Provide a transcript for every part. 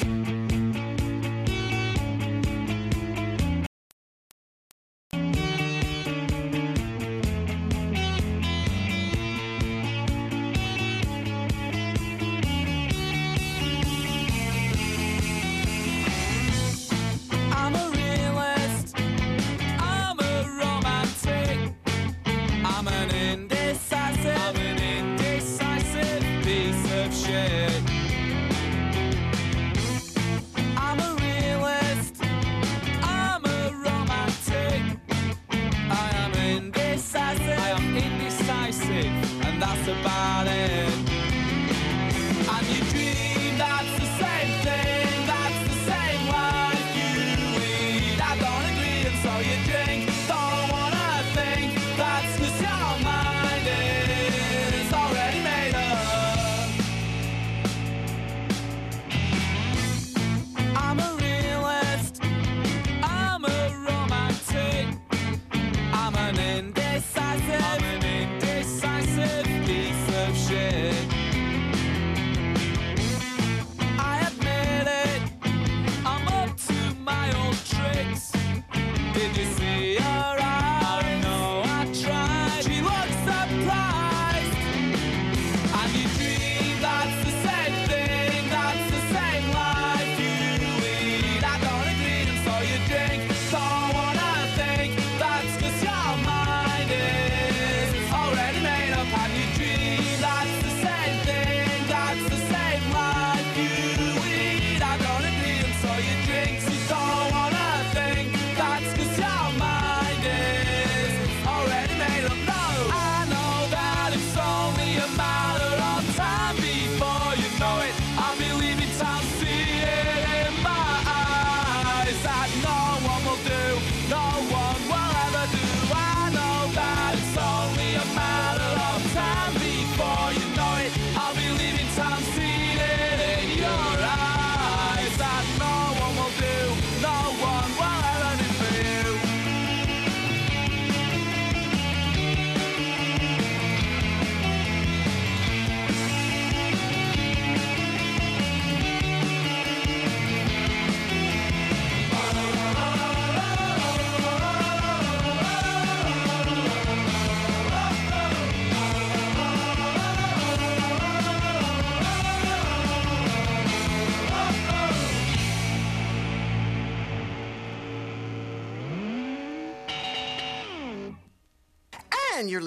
I'm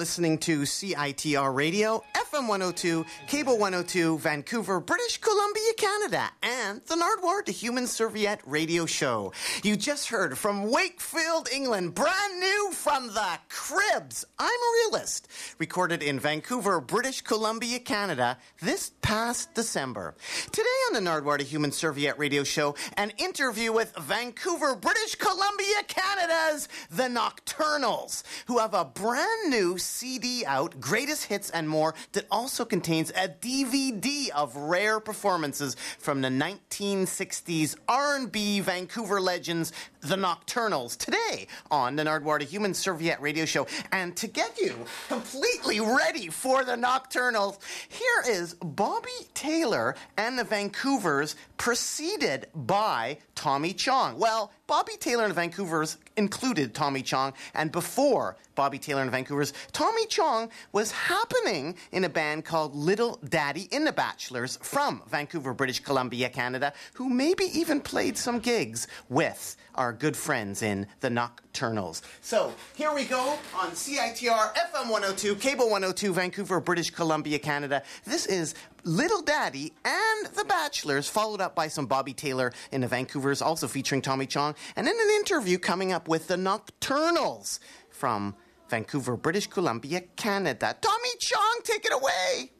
listening to CITR Radio, FM 102, Cable 102, Vancouver, British Columbia, Canada, and the Nardwuar to Human Serviette Radio Show. You just heard from Wakefield, England, brand new from the Cribs. I'm a realist. Recorded in Vancouver, British Columbia, Canada, this past December. Today on the Nardwuar to Human Serviette Radio Show, an interview with Vancouver, British Columbia, Canada's The Nocturnals, who have a brand new CD out, greatest hits and more, that also contains a DVD of rare performances from the 1960s R&B Vancouver legends, The Nocturnals, today on the Nardwuar, Human Serviette Radio Show. And to get you completely ready for The Nocturnals, here is Bobby Taylor and the Vancouvers, preceded by Tommy Chong. Well, Bobby Taylor and Vancouvers included Tommy Chong, and before Bobby Taylor and Vancouvers, Tommy Chong was happening in a band called Little Daddy in the Bachelors from Vancouver, British Columbia, Canada, who maybe even played some gigs with our good friends in the Nocturnals. So here we go on CITR FM 102, Cable 102, Vancouver, British Columbia, Canada. This is Little Daddy and The Bachelors, followed up by some Bobby Taylor in the Vancouvers, also featuring Tommy Chong, and then an interview coming up with the Nocturnals from Vancouver, British Columbia, Canada. Tommy Chong, take it away.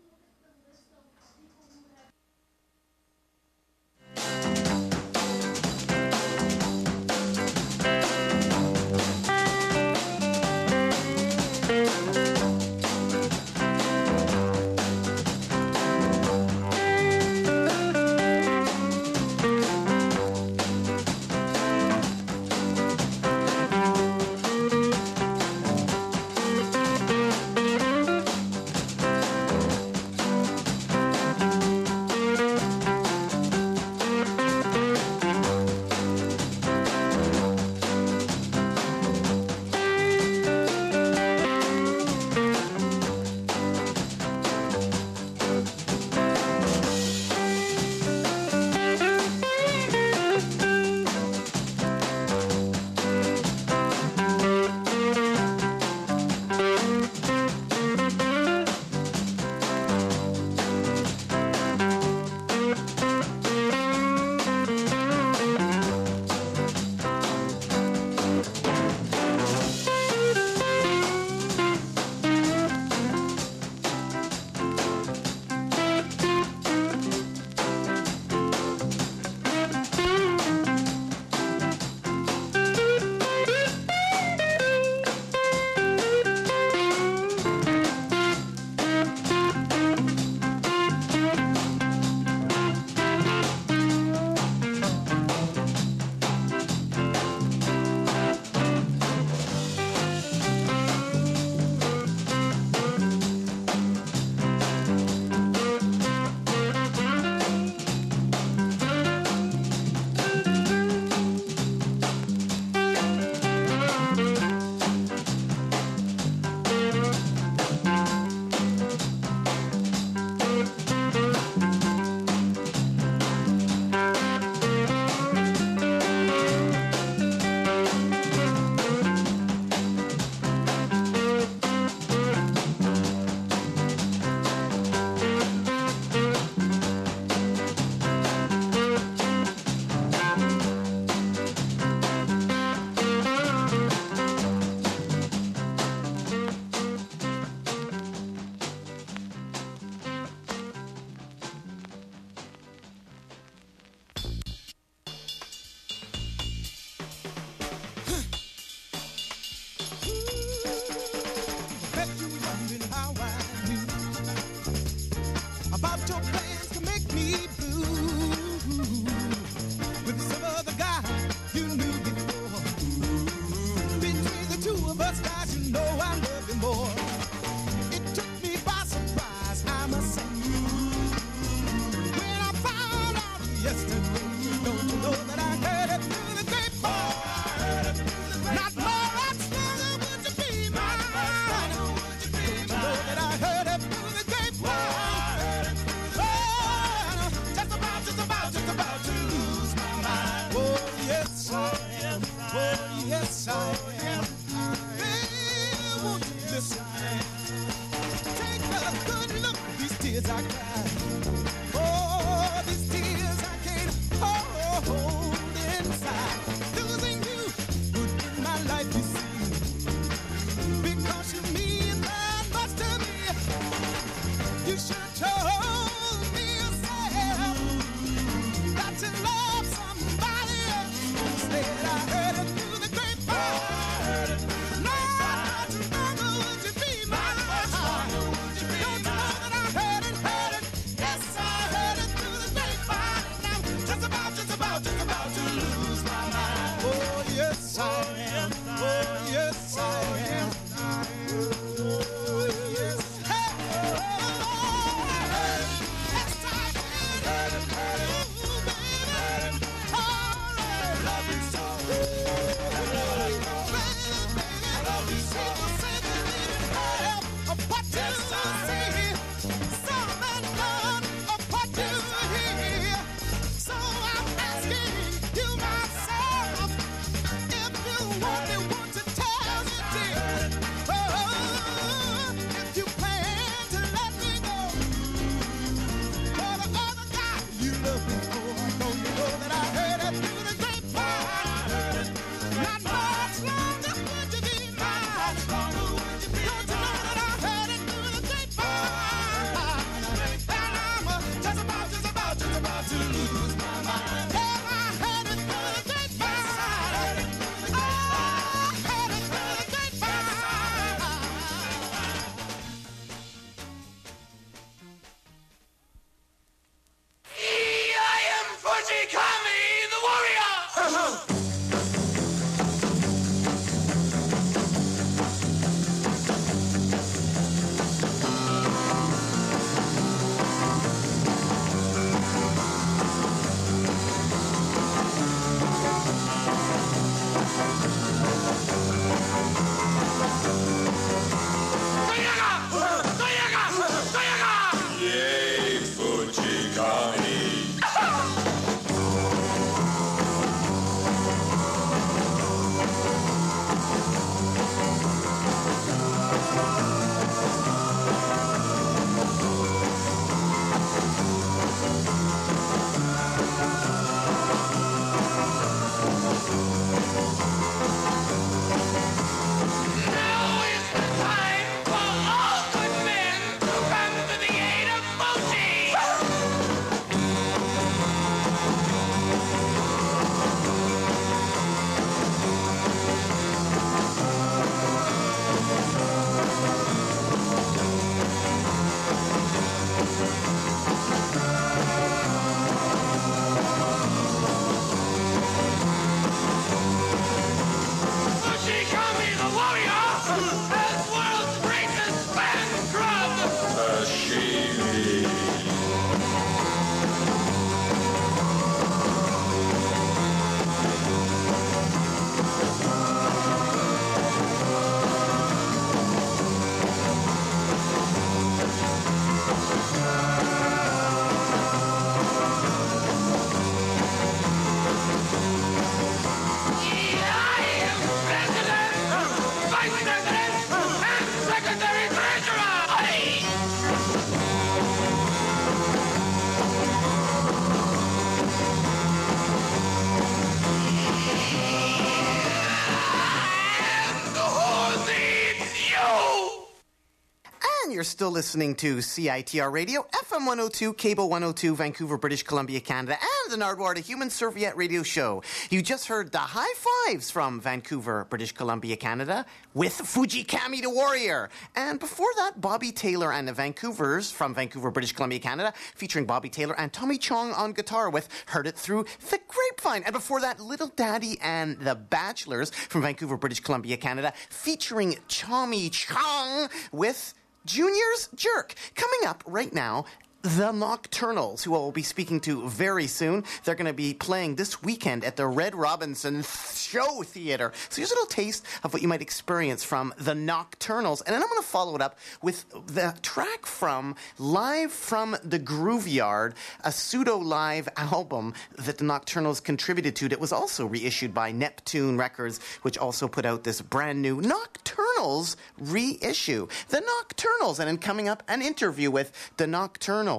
still listening to CITR Radio, FM 102, Cable 102, Vancouver, British Columbia, Canada, and the Nardwuar, Human Serviette Radio Show. You just heard the high fives from Vancouver, British Columbia, Canada, with Fuji Kami the Warrior. And before that, Bobby Taylor and the Vancouvers from Vancouver, British Columbia, Canada, featuring Bobby Taylor and Tommy Chong on guitar with Heard It Through the Grapevine. And before that, Little Daddy and the Bachelors from Vancouver, British Columbia, Canada, featuring Tommy Chong with Junior's Jerk, coming up right now the Nocturnals, who I will be speaking to very soon. They're going to be playing this weekend at the Red Robinson Show Theater. So here's a little taste of what you might experience from The Nocturnals. And then I'm going to follow it up with the track from Live from the Grooveyard, a pseudo live album that The Nocturnals contributed to that was also reissued by Neptune Records, which also put out this brand new Nocturnals reissue. The Nocturnals, and then coming up, an interview with The Nocturnals.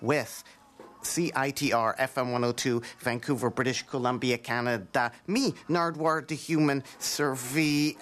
With CITR FM 102, Vancouver, British Columbia, Canada. Me, Nardwuar the Human, Serviette.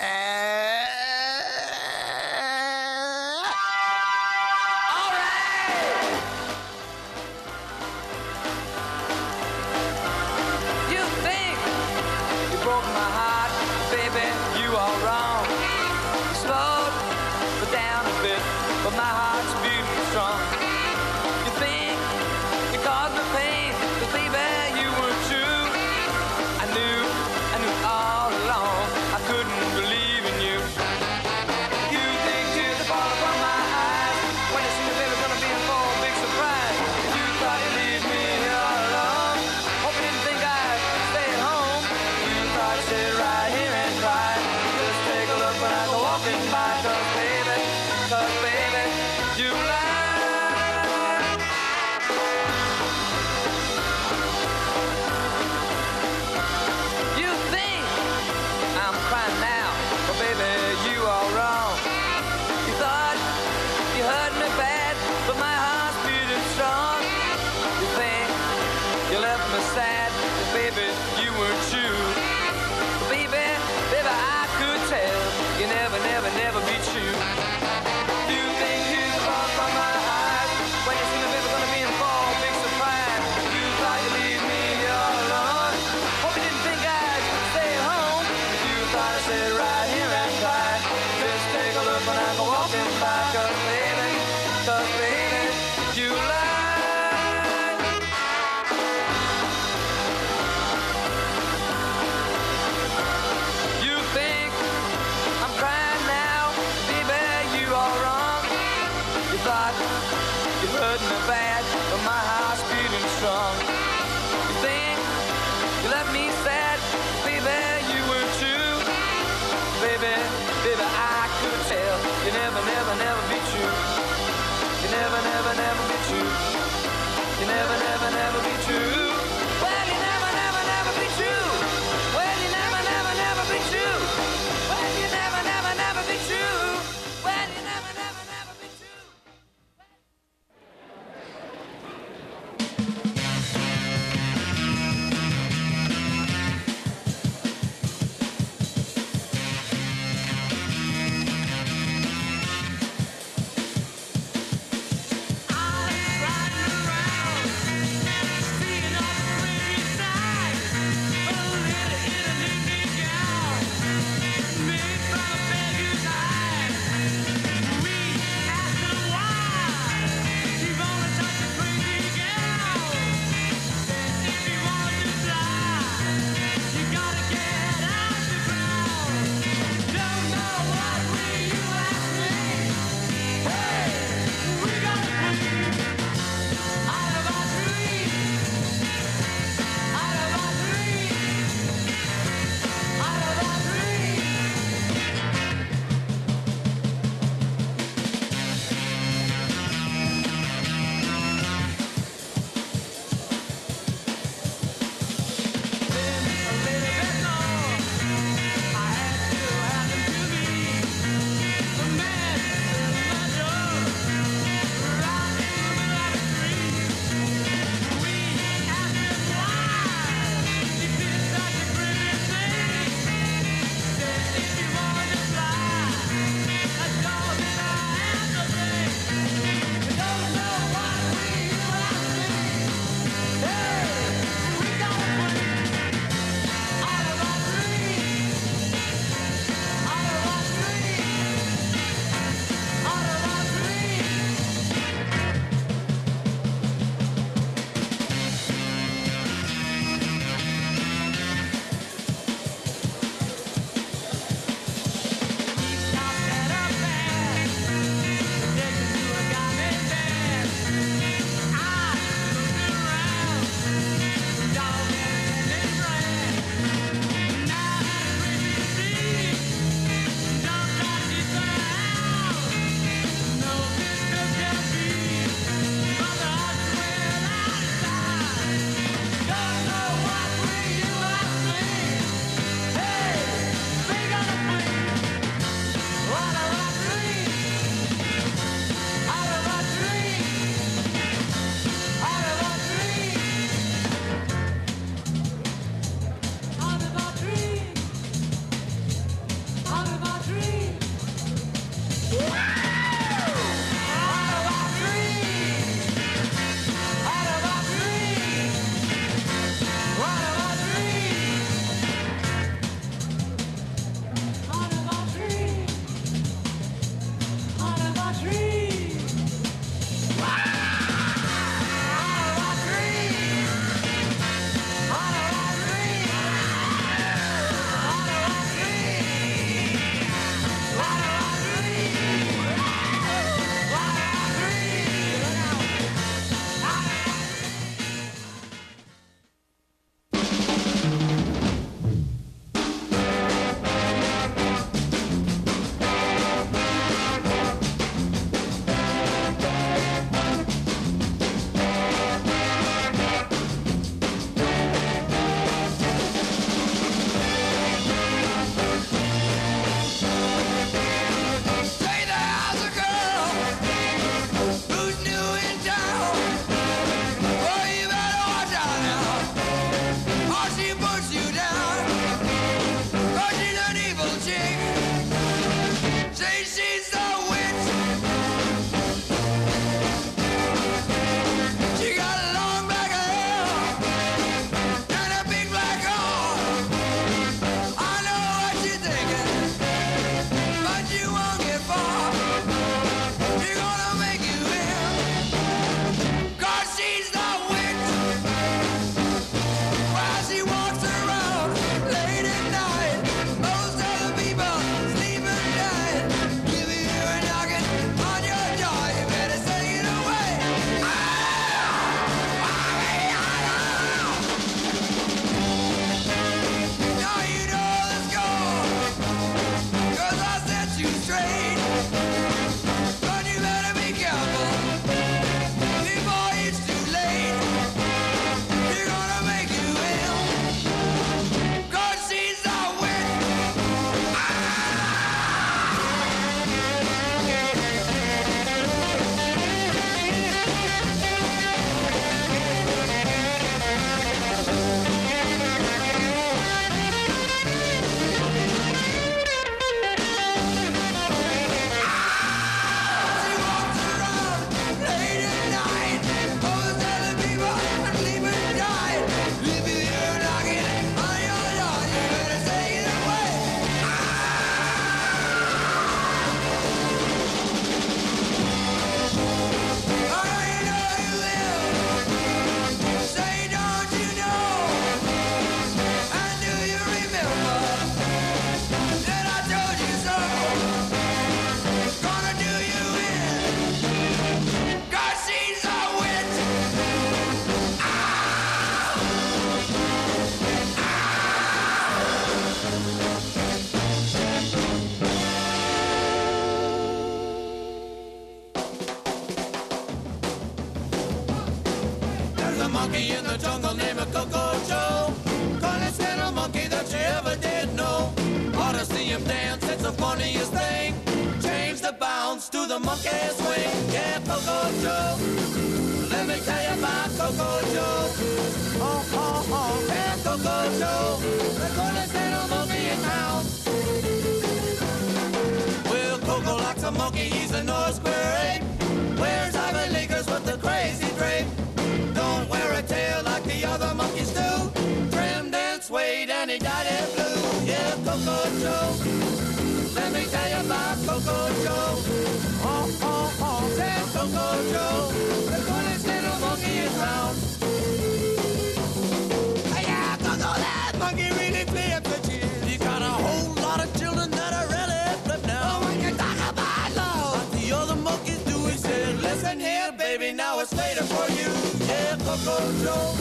Listen here, baby, now it's later for you. Yeah, Coco Joe.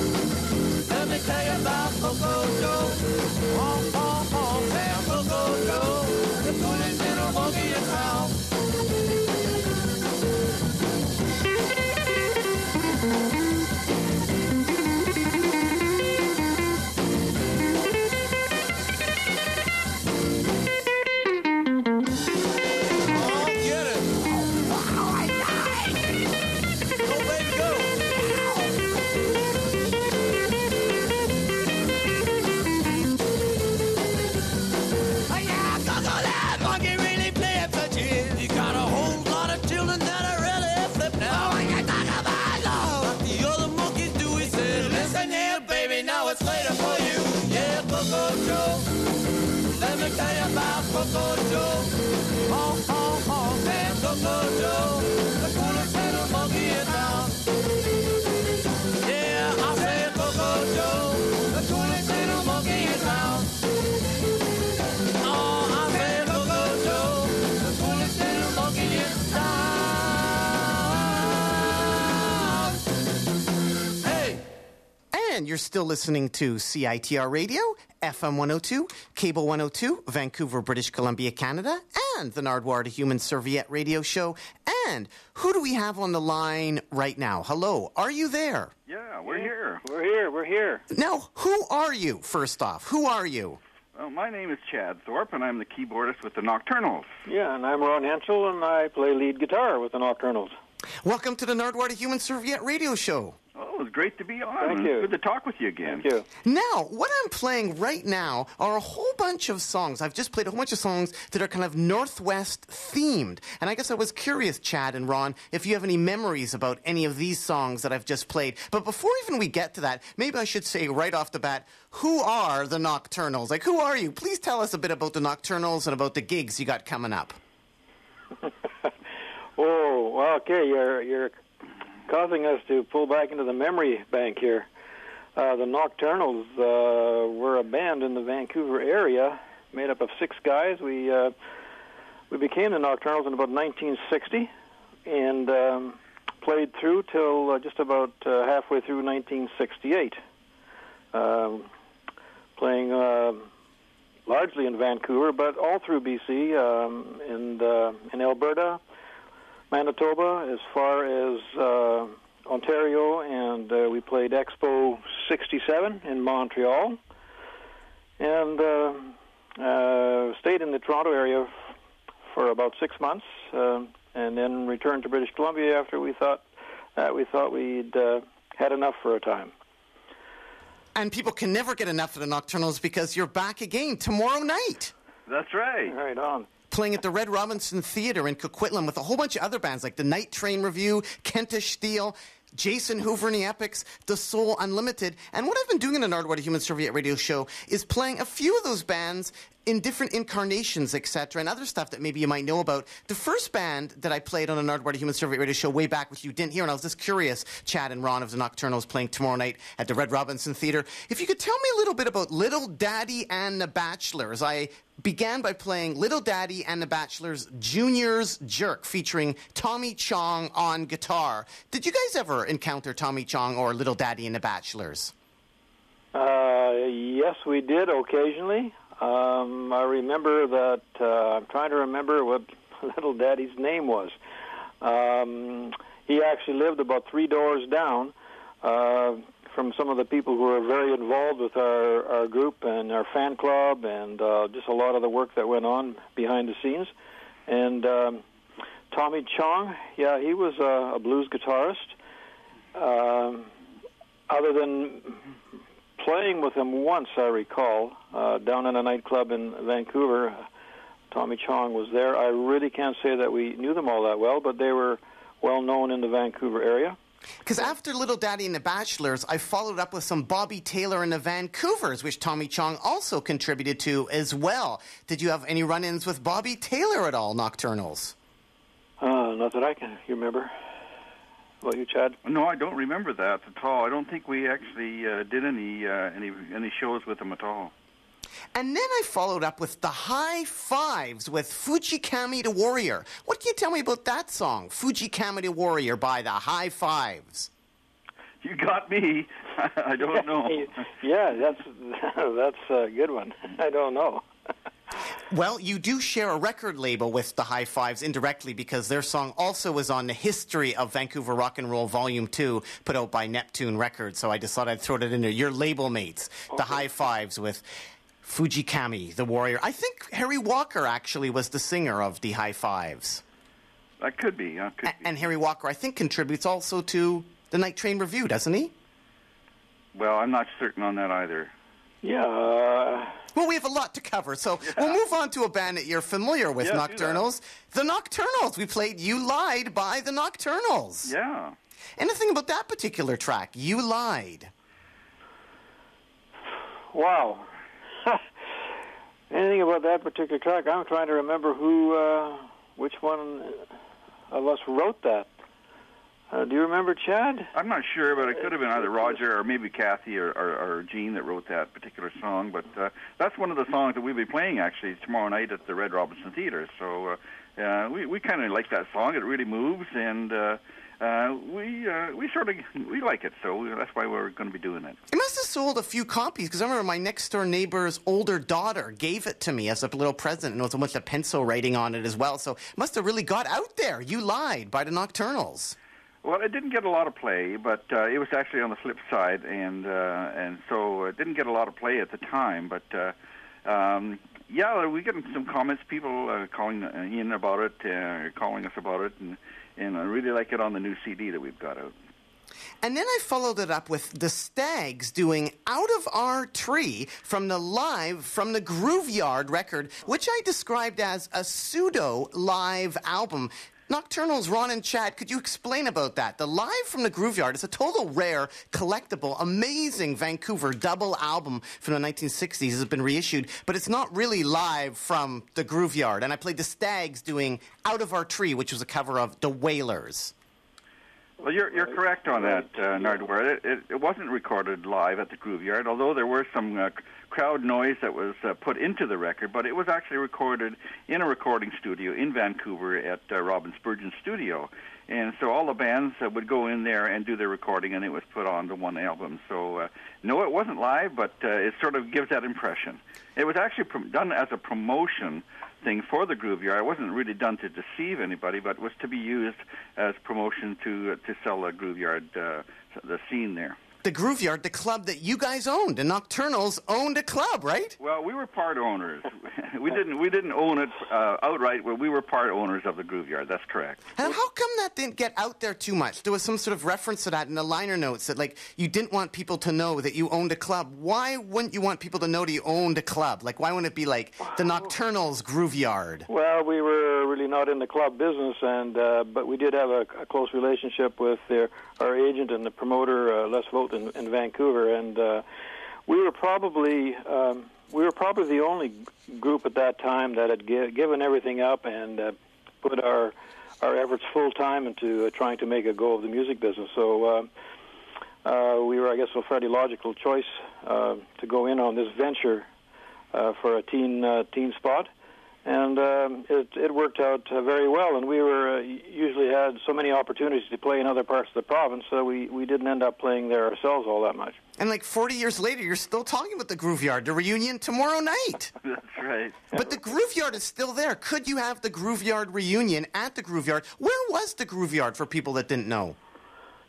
Let me tell you about Coco Joe. Oh, oh, oh, yeah, Coco Joe. You're still listening to CITR Radio, FM 102, Cable 102, Vancouver, British Columbia, Canada, and the Nardwuar to Human Serviette Radio Show. And who do we have on the line right now? Hello, are you there? Yeah, we're here. We're here. We're here. Now, who are you, first off? Who are you? Well, my name is Chad Thorpe, and I'm the keyboardist with the Nocturnals. Yeah, and I'm Ron Hensel, and I play lead guitar with the Nocturnals. Welcome to the Nardwuar to Human Serviette Radio Show. Oh, it was great to be on. Thank you. Good to talk with you again. Thank you. Now, what I'm playing right now are a whole bunch of songs. I've just played a whole bunch of songs that are kind of Northwest themed. And I guess I was curious, Chad and Ron, if you have any memories about any of these songs that I've just played. But before even we get to that, maybe I should say right off the bat, who are the Nocturnals? Like, who are you? Please tell us a bit about the Nocturnals and about the gigs you got coming up. Oh, well, okay. You're you're causing us to pull back into the memory bank here. Uh, the Nocturnals uh, were a band in the Vancouver area, made up of six guys. We uh, we became the Nocturnals in about 1960, and um, played through till uh, just about uh, halfway through 1968. Um, playing uh, largely in Vancouver, but all through BC um, and uh, in Alberta, Manitoba, as far as uh, Ontario, and uh, we played Expo 67 in Montreal, and uh, uh, stayed in the Toronto area f- for about six months, uh, and then returned to British Columbia after we thought that we thought we'd uh, had enough for a time. And people can never get enough of the Nocturnals because you're back again tomorrow night. That's right. Right on. Playing at the Red Robinson Theatre in Coquitlam with a whole bunch of other bands like the Night Train Review, Kentish Steel, Jason Hoover and the Epics, The Soul Unlimited. And what I've been doing in the Nardwuar Human Serviette radio show is playing a few of those bands in different incarnations, etc., and other stuff that maybe you might know about. The first band that I played on an Nardwuar Human Serviette radio show way back, which you didn't hear, and I was just curious, Chad and Ron of the Nocturnals playing tomorrow night at the Red Robinson Theatre. If you could tell me a little bit about Little Daddy and the Bachelors. I began by playing Little Daddy and the Bachelors Junior's Jerk featuring Tommy Chong on guitar. Did you guys ever encounter Tommy Chong or Little Daddy and the Bachelors? Uh, yes, we did occasionally. Um, I remember that. Uh, I'm trying to remember what Little Daddy's name was. Um, he actually lived about three doors down. Uh, from some of the people who were very involved with our, our group and our fan club and uh, just a lot of the work that went on behind the scenes. And um, Tommy Chong, yeah, he was a, a blues guitarist. Um, other than playing with him once, I recall, uh, down in a nightclub in Vancouver, Tommy Chong was there. I really can't say that we knew them all that well, but they were well known in the Vancouver area. Because after Little Daddy and the Bachelors, I followed up with some Bobby Taylor and the Vancouvers, which Tommy Chong also contributed to as well. Did you have any run ins with Bobby Taylor at all, Nocturnals? Uh, not that I can remember. What about you, Chad? No, I don't remember that at all. I don't think we actually uh, did any uh, any any shows with them at all. And then I followed up with the High Fives with Fujikami the Warrior. What can you tell me about that song, Fujikami the Warrior by the High Fives? You got me. I don't know. yeah, that's that's a good one. I don't know. Well, you do share a record label with the High Fives indirectly because their song also was on the History of Vancouver Rock and Roll Volume 2, put out by Neptune Records. So I just thought I'd throw that in there. Your label mates, the High Fives with Fujikami, the warrior. I think Harry Walker actually was the singer of the High Fives. That could be. Could A- be. and Harry Walker, I think, contributes also to the Night Train Review, doesn't he? Well, I'm not certain on that either. Yeah. Uh, Well, we have a lot to cover, so we'll move on to a band that you're familiar with, Yeah. Nocturnals. The Nocturnals. We played You Lied by the Nocturnals. Yeah. Anything about that particular track? You Lied. wow. Anything about that particular track? I'm trying to remember who, uh, which one of us wrote that. Uh, do you remember, Chad? I'm not sure, but it could have been either Roger or maybe Kathy or, or, or Gene that wrote that particular song. But uh, that's one of the songs that we'll be playing actually tomorrow night at the Red Robinson Theater. So uh, uh, we we kind of like that song. It really moves, and uh, uh, we uh, we sort of we like it. So that's why we're going to be doing it. It must have sold a few copies because I remember my next door neighbor's older daughter gave it to me as a little present and it was a bunch of pencil writing on it as well. So it must have really got out there. You Lied by the Nocturnals. Well, it didn't get a lot of play, but uh, it was actually on the flip side, and uh, and so it didn't get a lot of play at the time. But uh, um, yeah, we get some comments, people uh, calling in about it, uh, calling us about it, and and I really like it on the new CD that we've got out. And then I followed it up with the Stags doing Out of Our Tree from the live from the Groove Yard record, which I described as a pseudo live album. Nocturnals, Ron and Chad, could you explain about that? The Live from the Groove Yard is a total rare, collectible, amazing Vancouver double album from the 1960s. It has been reissued, but it's not really live from the Groove Yard. And I played the Stags doing Out of Our Tree, which was a cover of The Wailers. Well, you're you're correct on that, uh, Nardwuar. It, it, it wasn't recorded live at the Groove Yard, although there were some uh, crowd noise that was uh, put into the record. But it was actually recorded in a recording studio in Vancouver at uh, Robin Spurgeon Studio, and so all the bands uh, would go in there and do their recording, and it was put on to one album. So uh, no, it wasn't live, but uh, it sort of gives that impression. It was actually prom- done as a promotion thing for the Groove Yard. It wasn't really done to deceive anybody, but was to be used as promotion to to sell the Groove Yard, uh, the scene there. The Groove Yard, the club that you guys owned, The Nocturnals owned a club, right? Well, we were part owners. we didn't we didn't own it uh, outright, but we were part owners of the Groove Yard. That's correct. And how come that didn't get out there too much? There was some sort of reference to that in the liner notes that, like, you didn't want people to know that you owned a club. Why wouldn't you want people to know that you owned a club? Like, why wouldn't it be like the Nocturnals Groove Yard? Well, we were really not in the club business, and uh, but we did have a, a close relationship with their, our agent and the promoter, uh, Les Vogt, in, in Vancouver, and uh, we were probably um, we were probably the only group at that time that had gi- given everything up and uh, put our our efforts full time into uh, trying to make a go of the music business. So. Uh, uh, we were, I guess, a fairly logical choice uh, to go in on this venture uh, for a teen uh, teen spot, and um, it it worked out uh, very well. And we were uh, usually had so many opportunities to play in other parts of the province, so we we didn't end up playing there ourselves all that much. And like 40 years later, you're still talking about the Groove Yard, the reunion tomorrow night. That's right. But the Groove Yard is still there. Could you have the Groove Yard reunion at the Groove Yard? Where was the Groove Yard for people that didn't know?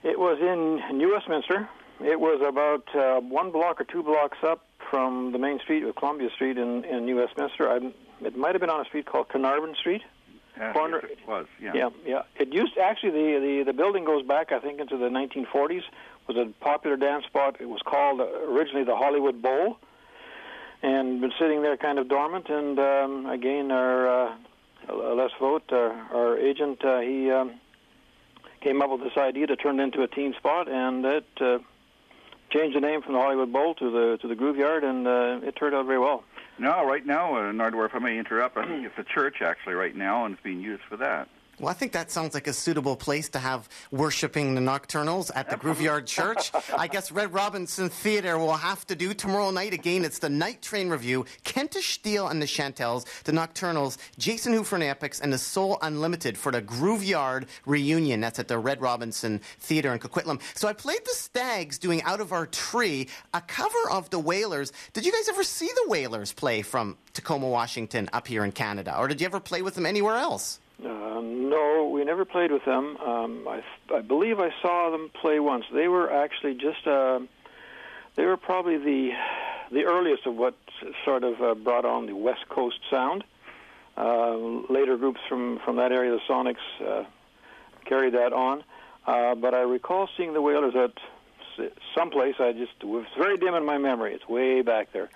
It was in New Westminster, It was about uh, one block or two blocks up from the main street of Columbia Street in, in New Westminster. I, it might have been on a street called Carnarvon Street. Corner- yes, it was. Yeah. Yeah, yeah. It used actually the, the the building goes back I think into the 1940s. Was a popular dance spot. It was called uh, originally the Hollywood Bowl, and been sitting there kind of dormant. And um, again, our uh, Les Vogt, our, our agent, uh, he um, came up with this idea to turn it into a teen spot, and it uh, changed the name from the Hollywood Bowl to the to the Groove Yard, and uh, it turned out very well. No, right now, uh, Nardwuar, if I may interrupt, I think it's a church actually right now, and it's being used for that. Well, I think that sounds like a suitable place to have worshiping the Nocturnals at the Grooveyard Church. I guess Red Robinson Theatre will have to do tomorrow night again. It's the Night Train Review, Kentish Steel and the Shantelles, the Nocturnals, Jason Hoofer and Epics, and the Soul Unlimited for the Grooveyard reunion. That's at the Red Robinson Theatre in Coquitlam. So I played the Stags doing Out of Our Tree, a cover of the Wailers. Did you guys ever see the Wailers play from Tacoma, Washington, up here in Canada? Or did you ever play with them anywhere else? Uh, no, we never played with them. Um, I, I believe I saw them play once. They were actually just uh, they were probably the the earliest of what sort of uh, brought on the West Coast sound. Uh, later groups from from that area, the Sonics, uh, carried that on. Uh, but I recall seeing the Wailers at someplace. I just it was very dim in my memory. It's way back there.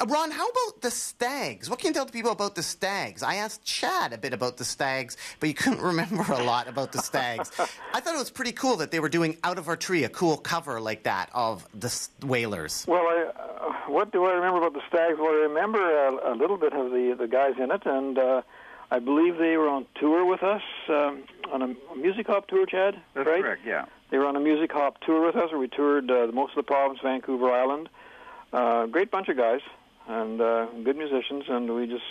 Uh, Ron, how about the Stags? What can you tell the people about the Stags? I asked Chad a bit about the Stags, but you couldn't remember a lot about the Stags. I thought it was pretty cool that they were doing Out of Our Tree, a cool cover like that of the S- Wailers. Well, I, uh, what do I remember about the Stags? Well, I remember a, a little bit of the the guys in it, and uh, I believe they were on tour with us um, on a music hop tour, Chad. That's right? correct. Yeah. They were on a music hop tour with us, and we toured uh, most of the province, Vancouver Island. Uh, great bunch of guys and uh, good musicians, and we just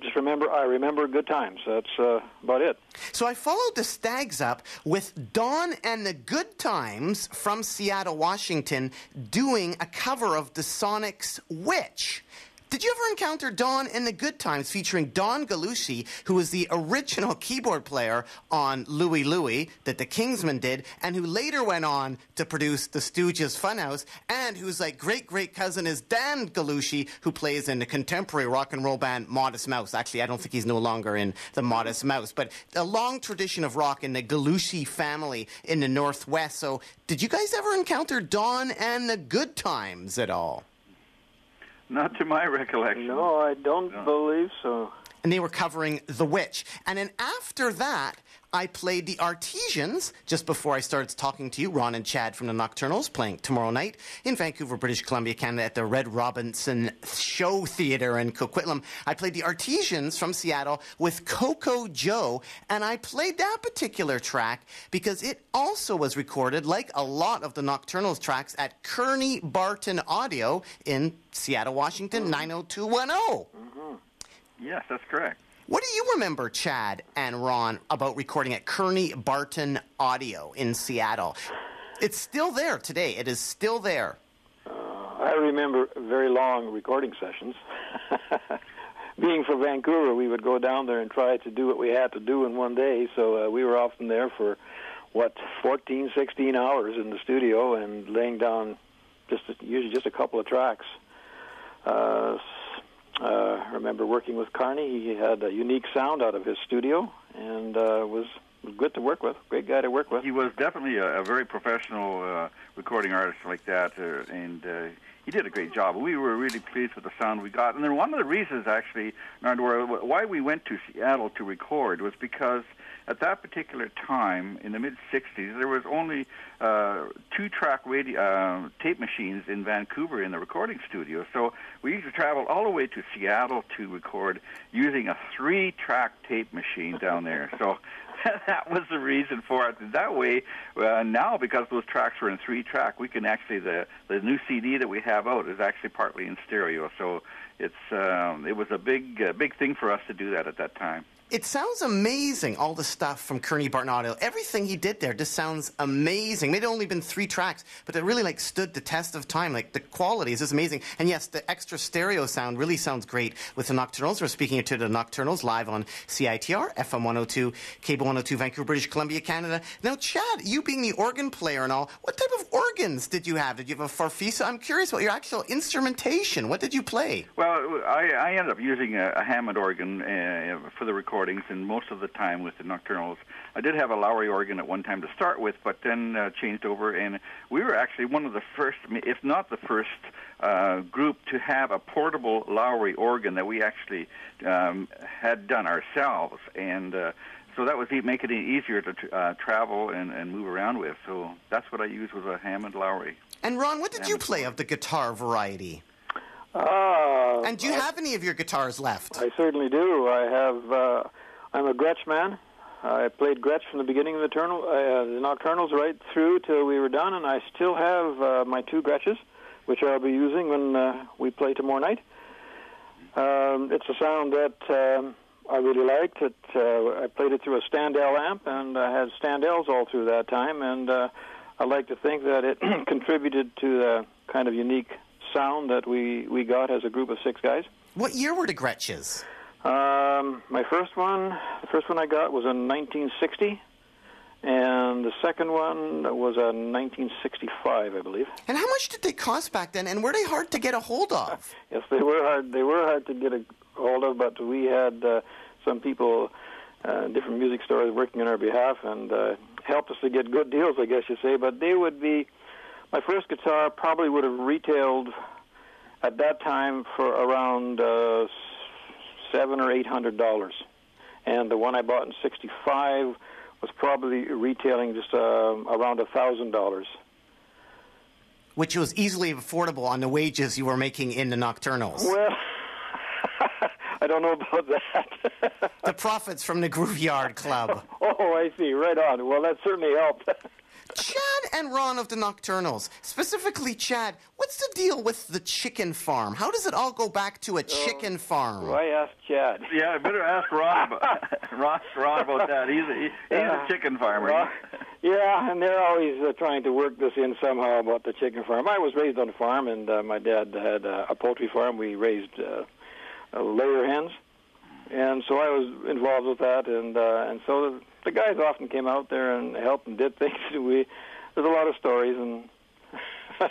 just remember. I remember good times. That's uh, about it. So I followed the Stags up with Don and the Good Times from Seattle, Washington, doing a cover of the Sonics' Witch. Did you ever encounter Don and the Good Times featuring Don Gallucci, who was the original keyboard player on Louie Louie that the Kingsmen did, and who later went on to produce the Stooges Funhouse, and whose like great great cousin is Dan Gallucci, who plays in the contemporary rock and roll band Modest Mouse. Actually, I don't think he's no longer in the Modest Mouse, but a long tradition of rock in the Gallucci family in the Northwest. So, did you guys ever encounter Don and the Good Times at all? Not to my recollection. No, I don't believe so. and they were covering The Witch. And then after that, I played the Artesians just before I started talking to you, Ron and Chad from the Nocturnals, playing tomorrow night in Vancouver, British Columbia, Canada, at the Red Robinson Show Theatre in Coquitlam. I played the Artesians from Seattle with Coco Joe, and I played that particular track because it also was recorded, like a lot of the Nocturnals tracks, at Kearney Barton Audio in Seattle, Washington, 90210. Mm-hmm. Yes, that's correct. What do you remember, Chad and Ron, about recording at Kearney Barton Audio in Seattle? It's still there today. It is still there. I remember very long recording sessions. Being from Vancouver, we would go down there and try to do what we had to do in one day. So uh, we were often there for what 14, 16 hours in the studio and laying down just usually just a couple of tracks. Uh, uh, I remember working with Kearney. He had a unique sound out of his studio and uh, was good to work with. Great guy to work with. He was definitely a, a very professional uh, recording artist like that, uh, and uh, he did a great job. We were really pleased with the sound we got. And then one of the reasons, actually, Nardwuar, why we went to Seattle to record was because at that particular time, in the mid '60s, there was only uh, two-track radio uh, tape machines in Vancouver in the recording studio. So we used to travel all the way to Seattle to record using a three-track tape machine down there. So that was the reason for it. That way, uh, now because those tracks were in three track, we can actually the the new CD that we have out is actually partly in stereo. So it's um, it was a big uh, big thing for us to do that at that time. It sounds amazing, all the stuff from Kearney Barton. Everything he did there just sounds amazing. Maybe only been three tracks, but it really like stood the test of time. Like the quality is just amazing. And yes, the extra stereo sound really sounds great with the Nocturnals. We're speaking to the Nocturnals live on CITR, FM 102, Cable 102, Vancouver, British Columbia, Canada. Now, Chad, you being the organ player and all, what type of organs did you have? Did you have a farfisa? I'm curious about your actual instrumentation. What did you play? Well, I, I ended up using a, a Hammond organ uh, for the recordings, and most of the time with the Nocturnals. I did have a Lowrey organ at one time to start with, but then uh, changed over, and we were actually one of the first, if not the first, uh, group to have a portable Lowrey organ that we actually um, had done ourselves, and. Uh, so that was making it easier to uh, travel and, and move around with. So that's what I used was a Hammond Lowrey. And Ron, what did you play of the guitar variety? Uh, And do you have any of your guitars left? I certainly do. I have. Uh, I'm a Gretsch man. I played Gretsch from the beginning of the, turnal, uh, the Nocturnals right through till we were done, and I still have uh, my two Gretsches, which I'll be using when uh, we play tomorrow night. Um, it's a sound that um, I really liked. It, uh, I played it through a Standell amp, and I had Standells all through that time, and uh, I like to think that it contributed to the kind of unique sound that we, we got as a group of six guys. What year were the Gretsches? Um, my first one, the first one I got was in 1960, and the second one was in 1965, I believe. And how much did they cost back then? And were they hard to get a hold of? Yes, they were hard. They were hard to get a hold of, but we had uh, some people, uh, different music stores, working on our behalf and uh, helped us to get good deals, I guess you say. But they would be. My first guitar probably would have retailed at that time for around uh, seven or eight hundred dollars, and the one I bought in '65 was probably retailing just uh, around a thousand dollars. Which was easily affordable on the wages you were making in the Nocturnals. Well, I don't know about that. the profits from the Grooveyard Club. oh, I see. Right on. Well, that certainly helped. Chad and Ron of the Nocturnals, specifically Chad, what's the deal with the chicken farm? How does it all go back to a chicken farm? Why ask Chad? Yeah, I better ask Ron about Ron, Ron about that. He's a, he, he's a chicken farmer. Well, yeah, and they're always uh, trying to work this in somehow about the chicken farm. I was raised on a farm, and uh, my dad had uh, a poultry farm. We raised uh, uh, layer hens, and so I was involved with that. And uh, and so the, the guys often came out there and helped and did things. We there's a lot of stories, and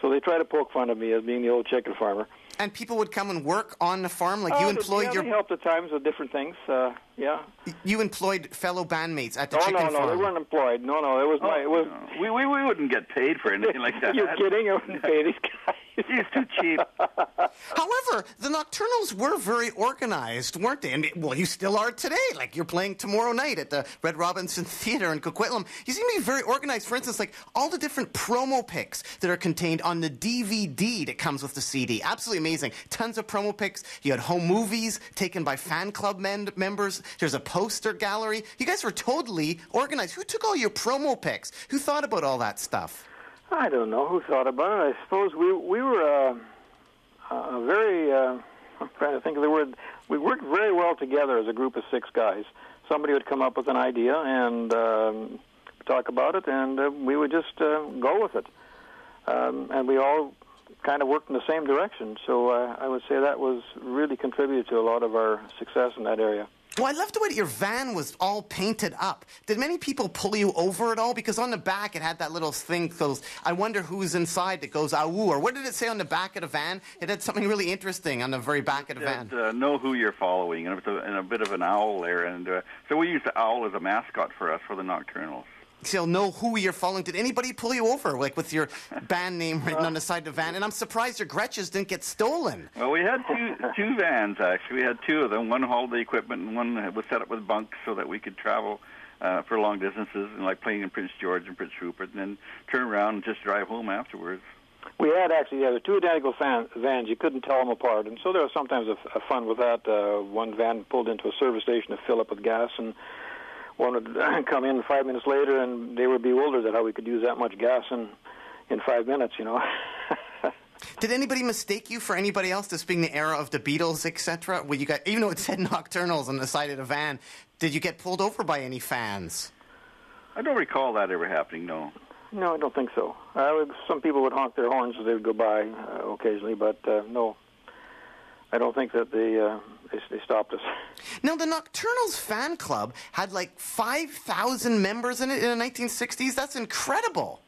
so they try to poke fun of me as being the old chicken farmer. And people would come and work on the farm, like you Uh, employed yeah, your they helped at times with different things. Uh, yeah. you employed fellow bandmates at the Oh chicken no, no, farm. they weren't employed. No, no, it was my. It was. we, we we wouldn't get paid for anything like that. You're kidding? I wouldn't pay these guys. He's too cheap. However, the Nocturnals were very organized, weren't they? And well, you still are today. Like you're playing tomorrow night at the Red Robinson Theater in Coquitlam. You seem to be very organized. For instance, like all the different promo pics that are contained on the DVD that comes with the CD. Absolutely amazing. Tons of promo pics. You had home movies taken by fan club men- members. There's a poster gallery. You guys were totally organized. Who took all your promo pics? Who thought about all that stuff? I don't know who thought about it. I suppose we we were uh, uh, very. Uh, I'm trying to think of the word. We worked very well together as a group of six guys. Somebody would come up with an idea and um, talk about it, and uh, we would just uh, go with it. Um, and we all kind of worked in the same direction. So uh, I would say that was really contributed to a lot of our success in that area. Well, I love the way that your van was all painted up. Did many people pull you over at all? Because on the back it had that little thing goes, I wonder who's inside that goes, ah, woo. Or what did it say on the back of the van? It had something really interesting on the very back of the van. Uh, know who you're following, and, a, and a bit of an owl there. And uh, so we used the owl as a mascot for us for the Nocturnals. So you'll know who you're following. Did anybody pull you over, like with your band name written on the side of the van? And I'm surprised your Gretsches didn't get stolen. Well, we had two two vans actually. We had two of them. One hauled the equipment, and one was set up with bunks so that we could travel uh, for long distances, and like playing in Prince George and Prince Rupert, and then turn around and just drive home afterwards. We had actually yeah, there were two identical fan, vans. You couldn't tell them apart, and so there was sometimes a, a fun with that. Uh, one van pulled into a service station to fill up with gas, and one would come in five minutes later, and they were bewildered at how we could use that much gas in in five minutes. You know. Did anybody mistake you for anybody else? This being the era of the Beatles, etc. When you got, even though it said Nocturnals on the side of the van, did you get pulled over by any fans? I don't recall that ever happening. No. No, I don't think so. Uh, would- some people would honk their horns as they would go by uh, occasionally, but uh, no, I don't think that the uh, they they stopped us. Now, the Nocturnals fan club had like 5,000 members in it in the 1960s. That's incredible.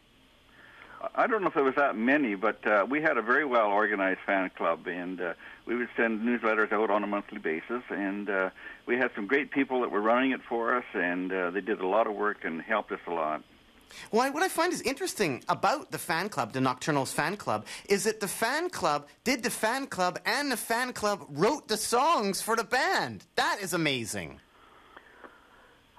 I don't know if there was that many, but uh, we had a very well organized fan club, and uh, we would send newsletters out on a monthly basis. And uh, we had some great people that were running it for us, and uh, they did a lot of work and helped us a lot. Well, what I find is interesting about the fan club, the Nocturnals fan club, is that the fan club did the fan club and the fan club wrote the songs for the band. That is amazing.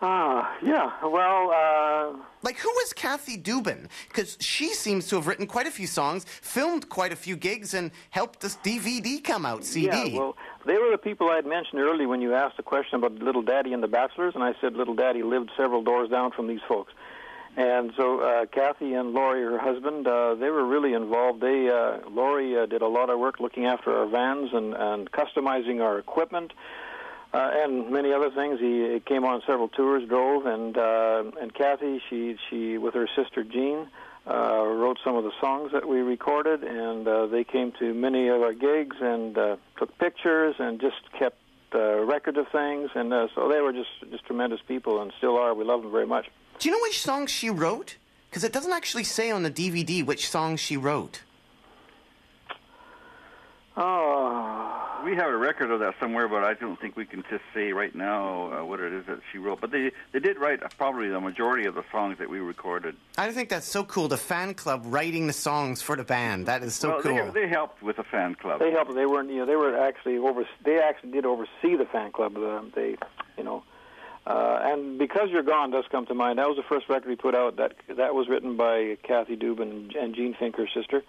Ah, yeah. Well, uh, Like, who was Kathy Dubin? Because she seems to have written quite a few songs, filmed quite a few gigs, and helped this DVD come out, CD. yeah. Well, they were the people I had mentioned earlier when you asked the question about Little Daddy and the Bachelors, and I said Little Daddy lived several doors down from these folks. And so uh, Kathy and Laurie, her husband, uh, they were really involved. They uh, Laurie uh, did a lot of work looking after our vans and, and customizing our equipment. Uh, and many other things. He, came on several tours, drove, and uh, and Kathy, she she with her sister Jean, uh, wrote some of the songs that we recorded, and uh, they came to many of our gigs and uh, took pictures and just kept uh, record of things. And uh, so they were just just tremendous people, and still are. We love them very much. Do you know which songs she wrote? Because it doesn't actually say on the DVD which songs she wrote. Oh, We have a record of that somewhere, but I don't think we can just say right now uh, what it is that she wrote. But they they did write probably the majority of the songs that we recorded. I think that's so cool. The fan club writing the songs for the band. That is so well, cool. they, they helped with the fan club. they helped. They weren't. You know, they were actually over. They actually did oversee the fan club. Uh, they, you know. Uh, and because you're gone does come to mind. That was the first record we put out. That that was written by Kathy Dubin and Jean Finker's sister.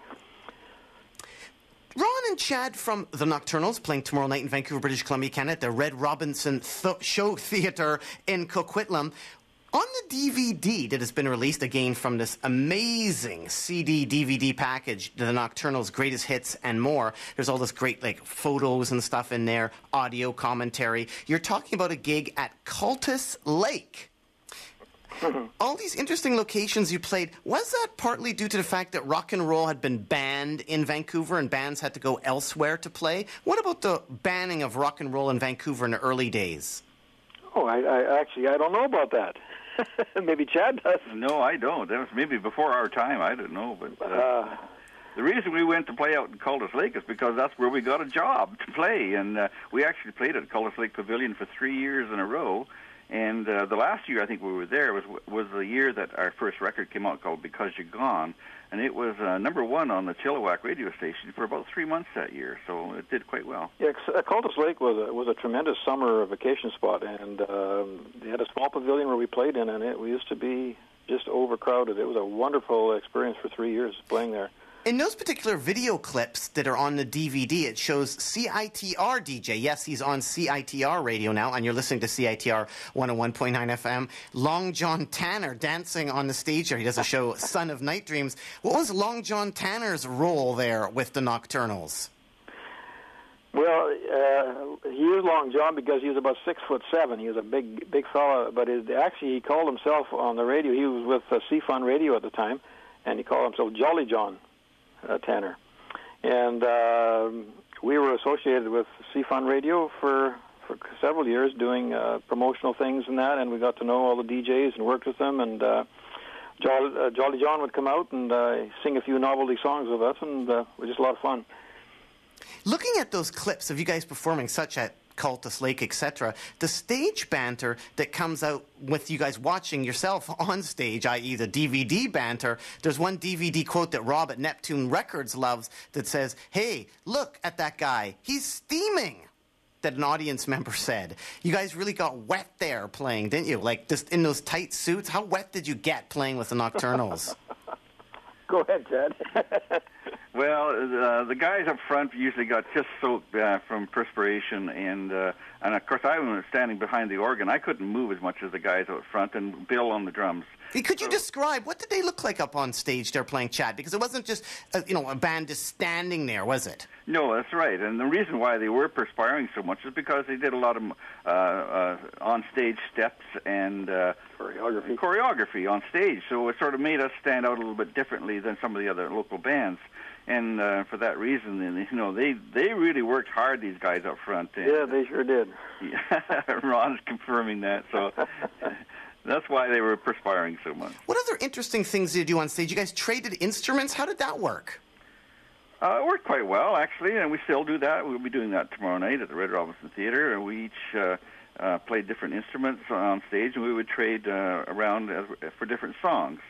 Ron and Chad from the Nocturnals playing tomorrow night in Vancouver, British Columbia, Canada, at the Red Robinson Th- Show Theatre in Coquitlam. On the DVD that has been released again from this amazing CD DVD package, the Nocturnals Greatest Hits and more, there's all this great like photos and stuff in there, audio commentary. You're talking about a gig at Cultus Lake. All these interesting locations you played, was that partly due to the fact that rock and roll had been banned in Vancouver and bands had to go elsewhere to play? What about the banning of rock and roll in Vancouver in the early days? Oh, I, I actually I don't know about that. Maybe Chad does. No, I don't. That was maybe before our time. I don't know, but uh, Uh, the reason we went to play out in Cultus Lake is because that's where we got a job to play, and uh, we actually played at Cultus Lake Pavilion for three years in a row. And uh, the last year I think we were there was was the year that our first record came out called Because You're Gone, and it was uh, number one on the Chilliwack radio station for about three months that year. So it did quite well. yeah, uh, Cultus Lake was a, was a tremendous summer vacation spot, and um, they had a small pavilion where we played in, and it we used to be just overcrowded. It was a wonderful experience for three years playing there. In those particular video clips that are on the DVD, it shows CITR DJ. Yes, he's on CITR radio now, and you're listening to CITR 101.9 FM. Long John Tanner dancing on the stage there. He does a show, Son of Night Dreams. What was Long John Tanner's role there with the Nocturnals? Well, uh, he is Long John because he was about six foot seven. He was a big, big fella. But it, actually, he called himself on the radio. He was with uh, C-Fun Radio at the time, and he called himself Jolly John uh, Tanner. And uh, we were associated with C-Fun Radio for for several years, doing uh, promotional things and that. And we got to know all the DJs and worked with them. And uh, Jolly, uh, Jolly John would come out and uh, sing a few novelty songs with us, and uh, it was just a lot of fun. Looking at those clips of you guys performing, such at Cultus Lake, etc., the stage banter that comes out with you guys watching yourself on stage, i.e., the DVD banter. There's one DVD quote that Rob at Neptune Records loves that says, Hey, look at that guy. He's steaming. That an audience member said. You guys really got wet there playing, didn't you? Like just in those tight suits. How wet did you get playing with the Nocturnals? Go ahead, Chad. Well, uh, the guys up front usually got just soaked uh, from perspiration, and uh, and of course I was standing behind the organ. I couldn't move as much as the guys out front, and Bill on the drums. Could you describe what did they look like up on stage there playing Chad? Because it wasn't just a, you know a band just standing there, was it? No, that's right. And the reason why they were perspiring so much is because they did a lot of uh, uh, on-stage steps and uh, Choreography. choreography on stage. So it sort of made us stand out a little bit differently than some of the other local bands. And uh, for that reason, then, you know, they they really worked hard. These guys up front. And, Yeah, they sure did. Ron's confirming that. So that's why they were perspiring so much. What other interesting things did you do on stage? You guys traded instruments. How did that work? Uh, it worked quite well, actually, and we still do that. We'll be doing that tomorrow night at the Red Robinson Theater, and we each uh, uh, played different instruments on stage, and we would trade uh, around as, for different songs.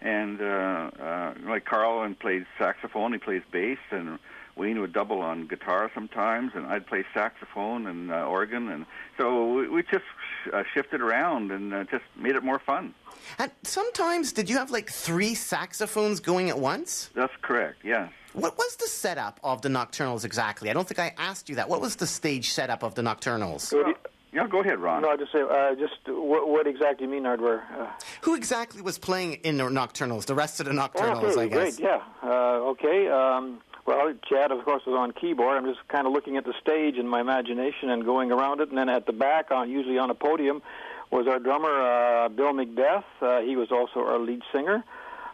And uh, uh, like Carl and plays saxophone, he plays bass, and Wayne would double on guitar sometimes, and I'd play saxophone and uh, organ, and so we, we just uh, shifted around and uh, just made it more fun. And sometimes did you have like three saxophones going at once? That's correct. Yes. What was the setup of the Nocturnals exactly? I don't think I asked you that. What was the stage setup of the Nocturnals? So, do you- Yeah, go ahead, Ron. no, I just say, uh, just what, what exactly you mean hardware? Uh, Who exactly was playing in the Nocturnals? The rest of the Nocturnals, okay, I guess. great, yeah. Uh, okay, um, well, Chad, of course, was on keyboard. I'm just kind of looking at the stage in my imagination and going around it. And then at the back, on usually on a podium, was our drummer, uh, Bill Macbeth. Uh, he was also our lead singer.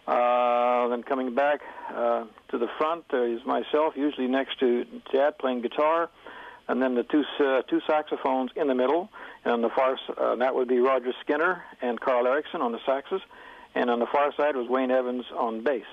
Uh, then coming back uh, to the front uh, is myself, usually next to Chad playing guitar, and then the two uh, two saxophones in the middle, and on the far s- uh, that would be Roger Skinner and Carl Erickson on the saxes, and on the far side was Wayne Evans on bass,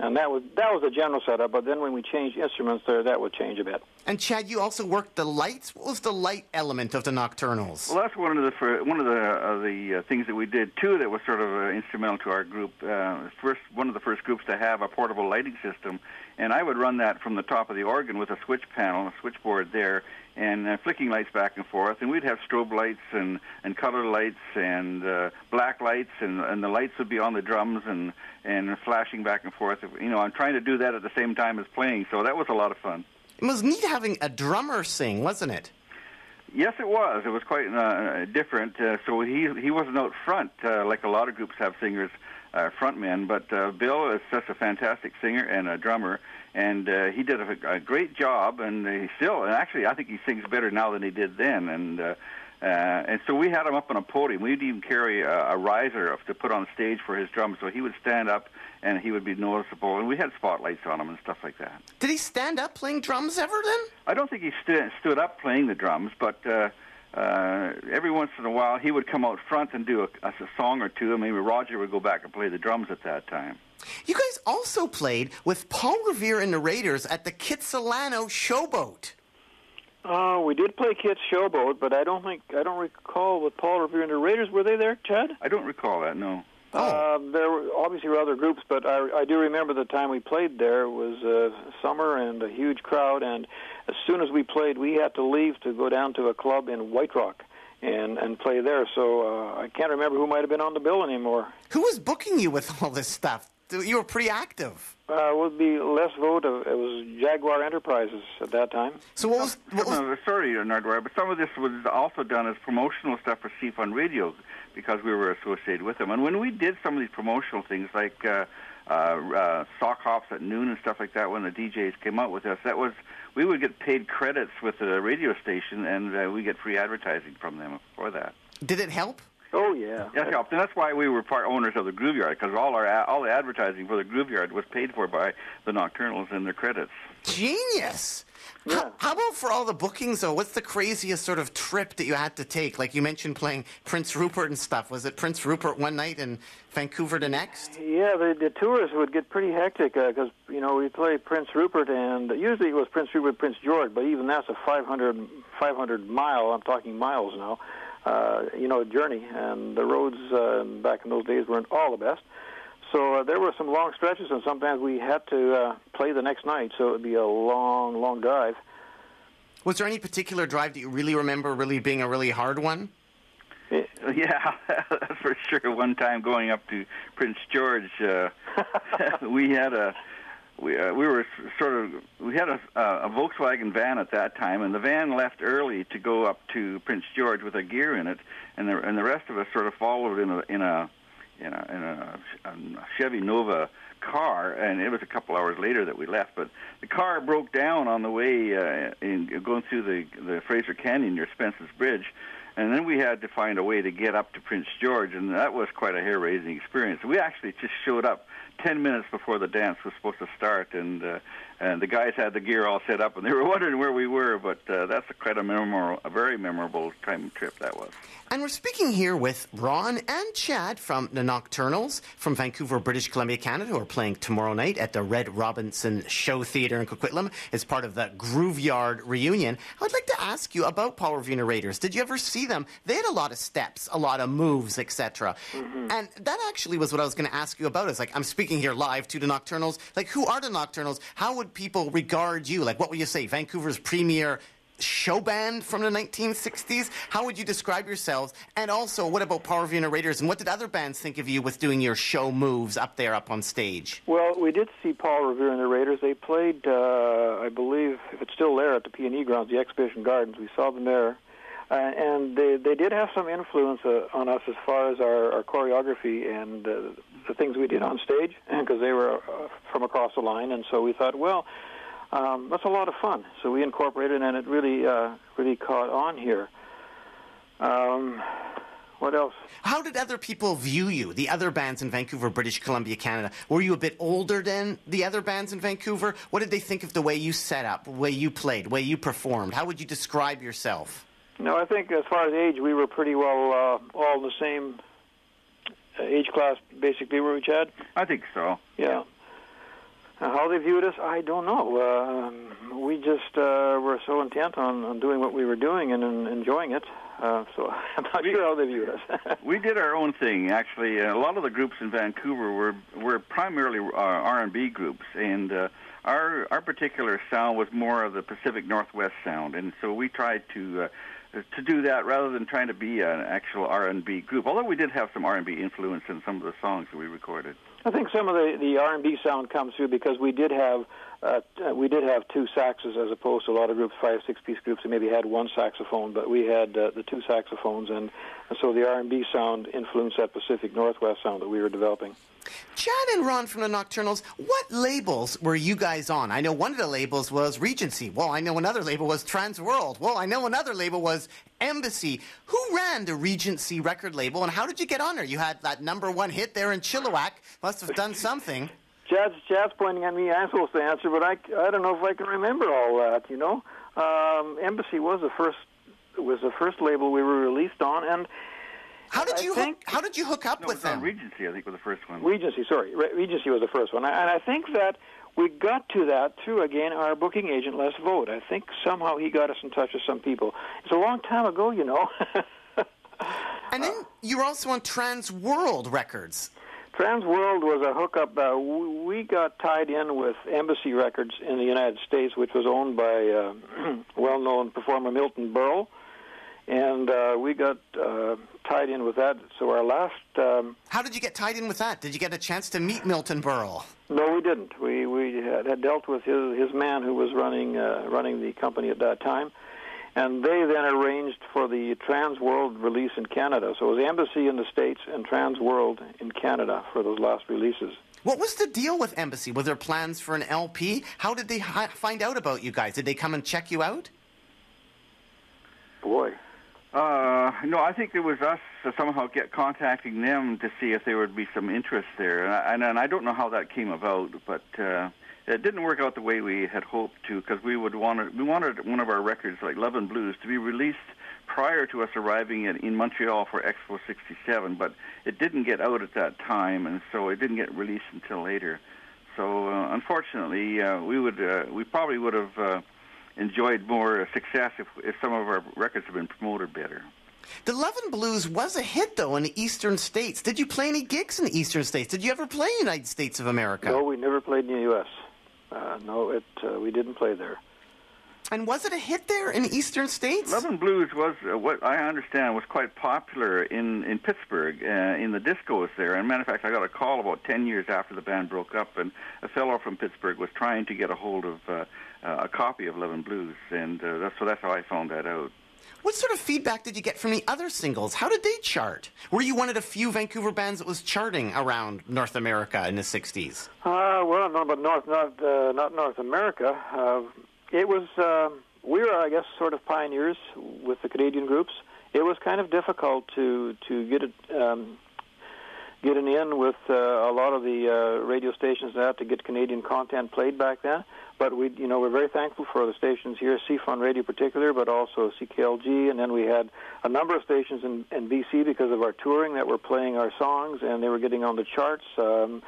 and that was that was the general setup. But then when we changed instruments, there that would change a bit. And Chad, you also worked the lights. What was the light element of the Nocturnals? Well, that's one of the one of the uh, the uh, things that we did too that was sort of uh, instrumental to our group. Uh, first, one of the first groups to have a portable lighting system, and I would run that from the top of the organ with a switch panel, a switchboard there, and uh, flicking lights back and forth. And we'd have strobe lights and and color lights and uh, black lights, and and the lights would be on the drums and and flashing back and forth. You know, I'm trying to do that at the same time as playing, so that was a lot of fun. It was neat having a drummer sing, wasn't it? Yes, it was. It was quite uh, different. Uh, so he he wasn't out front uh, like a lot of groups have singers, uh, frontmen. But uh, Bill is such a fantastic singer and a drummer, and uh, he did a, a great job. And he still, and actually, I think he sings better now than he did then. And uh, uh, and so we had him up on a podium. We'd even carry a, a riser up to put on stage for his drums, so he would stand up and he would be noticeable. And we had spotlights on him and stuff like that. Did he stand up playing drums ever then? I don't think he stu- stood up playing the drums, but uh, uh, every once in a while he would come out front and do a, a song or two. I mean, Roger would go back and play the drums at that time. You guys also played with Paul Revere and the Raiders at the Kitsilano Showboat. Uh, we did play Kit's Showboat, but I don't think I don't recall with Paul Revere and the Raiders. Were they there, Chad? I don't recall that. No. Oh. Uh, there were obviously were other groups, but I, I do remember the time we played there it was uh, summer and a huge crowd. And as soon as we played, we had to leave to go down to a club in White Rock and and play there. So uh, I can't remember who might have been on the bill anymore. Who was booking you with all this stuff? You were pretty active. Uh, it would be Les Vogt. Of, it was Jaguar Enterprises at that time. So what was, what was Some of- sorry, Nardwuar, but some of this was also done as promotional stuff for C-Fun Radio because we were associated with them. And when we did some of these promotional things, like uh, uh, uh, sock hops at noon and stuff like that, when the DJs came out with us, that was we would get paid credits with the radio station, and uh, we get free advertising from them for that. did it help? Oh yeah. That helped, and that's why we were part owners of the Groove Yard because all our all the advertising for the Groove Yard was paid for by the Nocturnals and their credits. Genius. Yeah. How, how about for all the bookings though? What's the craziest sort of trip that you had to take? Like you mentioned playing Prince Rupert and stuff. Was it Prince Rupert one night and Vancouver the next? Yeah, the, the tours would get pretty hectic uh, because you know we play Prince Rupert, and usually it was Prince Rupert, Prince George, but even that's a 500, 500 mile. I'm talking miles now. Uh, you know, a journey, and the roads uh, back in those days weren't all the best. So uh, there were some long stretches, and sometimes we had to uh, play the next night. So it would be a long, long drive. Was there any particular drive that you really remember really being a really hard one? Yeah, for sure. One time going up to Prince George, uh, we had a we uh, we were sort of we had a, a Volkswagen van at that time, and the van left early to go up to Prince George with our gear in it, and the and the rest of us sort of followed in a in a in a, in a, a Chevy Nova car, and it was a couple hours later that we left. But the car broke down on the way uh, in going through the the Fraser Canyon near Spence's Bridge, and then we had to find a way to get up to Prince George, and that was quite a hair-raising experience. We actually just showed up ten minutes before the dance was supposed to start, and uh, and the guys had the gear all set up, and they were wondering where we were. But uh, that's a, quite a memorable, a very memorable time trip that was. And we're speaking here with Ron and Chad from the Nocturnals from Vancouver, British Columbia, Canada, who are playing tomorrow night at the Red Robinson Show Theatre in Coquitlam as part of the Groove Yard reunion. I'd like to ask you about Paul Revere and Raiders. Did you ever see them? They had a lot of steps, a lot of moves, etc. And that actually was what I was going to ask you about. Is like I'm speaking here live to the Nocturnals. Like, who are the Nocturnals? How would people regard you? Like, what would you say? Vancouver's premier show band from the 1960s? How would you describe yourselves? And also, what about Power the Raiders? And what did other bands think of you with doing your show moves up there, up on stage? Well, we did see Paul Revere and the Raiders. They played, uh, I believe, if it's still there, at the PNE grounds, the Exhibition Gardens. We saw them there. Uh, and they, they did have some influence uh, on us as far as our, our choreography and uh, the things we did on stage, because they were uh, from across the line. And so we thought, well, um, that's a lot of fun. So we incorporated, and it really, uh, really caught on here. Um, what else? How did other people view you, the other bands in Vancouver, British Columbia, Canada? Were you a bit older than the other bands in Vancouver? What did they think of the way you set up, the way you played, the way you performed? How would you describe yourself? No, I think as far as age, we were pretty well uh, all in the same uh, age class, basically, were we, Chad? I think so. Yeah. Uh, how they viewed us, I don't know. Um, we just uh, were so intent on, on doing what we were doing and, and enjoying it. Uh, so I'm not We- sure how they viewed us. We did our own thing. Actually, uh, a lot of the groups in Vancouver were were primarily uh, R&B groups, and uh, our our particular sound was more of the Pacific Northwest sound, and so we tried to. Uh, to do that rather than trying to be an actual R&B group, although we did have some R&B influence in some of the songs that we recorded. I think some of the the R&B sound comes through because we did have uh, we did have two saxes as opposed to a lot of groups, five six piece groups, that maybe had one saxophone, but we had uh, the two saxophones, and, and so the R&B sound influenced that Pacific Northwest sound that we were developing. Chad and Ron from the Nocturnals, what labels were you guys on? I know one of the labels was Regency. Well, I know another label was Transworld. Well, I know another label was Embassy. Who ran the Regency record label, and how did you get on there? You had that number one hit there in Chilliwack. Must have done something. Chad's, Chad's pointing at me. I'm supposed to answer, but I, I don't know if I can remember all that. You know, um, Embassy was the first was the first label we were released on, and How did you think- hook, how did you hook up No, with was them? Regency, I think, was the first one. Regency. Sorry, Re- Regency was the first one, and I think that we got to that through again our booking agent Les Vogt. I think somehow he got us in touch with some people. It's a long time ago, you know. and then you were also on Trans World Records. Trans World was a hookup. Uh, we got tied in with Embassy Records in the United States, which was owned by uh, well-known performer Milton Berle, and uh, we got uh, tied in with that. So our last, um, How did you get tied in with that? Did you get a chance to meet Milton Berle? no, we didn't. We we had, dealt with his his man who was running uh, running the company at that time. And they then arranged for the Trans World release in Canada. So it was Embassy in the States and Trans World in Canada for those last releases. What was the deal with Embassy? Were there plans for an LP? How did they hi- find out about you guys? Did they come and check you out? Boy, Uh, no, I think it was us somehow get contacting them to see if there would be some interest there, and I, and, and I don't know how that came about, but uh, it didn't work out the way we had hoped to because we would wanted we wanted one of our records like Love and Blues to be released prior to us arriving in, in Montreal for Expo '67, but it didn't get out at that time, and so it didn't get released until later. So uh, unfortunately, uh, we would uh, we probably would have. Uh, enjoyed more success if, if some of our records had been promoted better. The Love and Blues was a hit, though, in the eastern states. Did you play any gigs in the eastern states? Did you ever play in the United States of America? No, we never played in the U.S. Uh, no, it uh, we didn't play there. And was it a hit there in the eastern states? Love and Blues was uh, what I understand was quite popular in in Pittsburgh uh, in the discos there. And matter of fact, I got a call about ten years after the band broke up, and a fellow from Pittsburgh was trying to get a hold of uh, uh, a copy of Love and Blues, and uh, that's so that's how I found that out. What sort of feedback did you get from the other singles? How did they chart? Were you one of the few Vancouver bands that was charting around North America in the 60s? Uh, well, no, but North, not uh, not North America. Uh, it was uh, we were, I guess, sort of pioneers with the Canadian groups. It was kind of difficult to to get it um, getting in with uh, a lot of the uh, radio stations that had to get Canadian content played back then. But we, you know, we're very thankful for the stations here, CFUN Radio in particular, but also CKLG, and then we had a number of stations in, in BC because of our touring that were playing our songs, and they were getting on the charts. Um,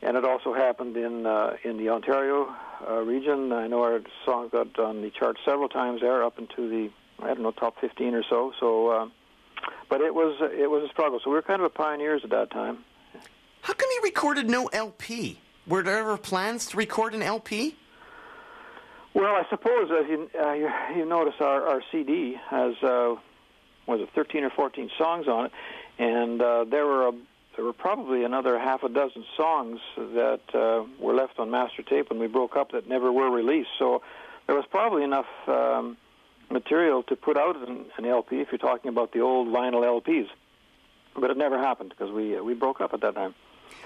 and it also happened in uh, in the Ontario uh, region. I know our song got on the charts several times there, up into the I don't know top 15 or so. So, uh, but it was it was a struggle. So we were kind of pioneers at that time. How come you recorded no LP? Were there ever plans to record an LP? Well, I suppose as you uh, you, you notice, our, our CD has uh, was it 13 or 14 songs on it, and uh, there were a, there were probably another half a dozen songs that uh, were left on master tape when we broke up that never were released. So there was probably enough um, material to put out an, an LP if you're talking about the old vinyl LPs, but it never happened because we uh, we broke up at that time.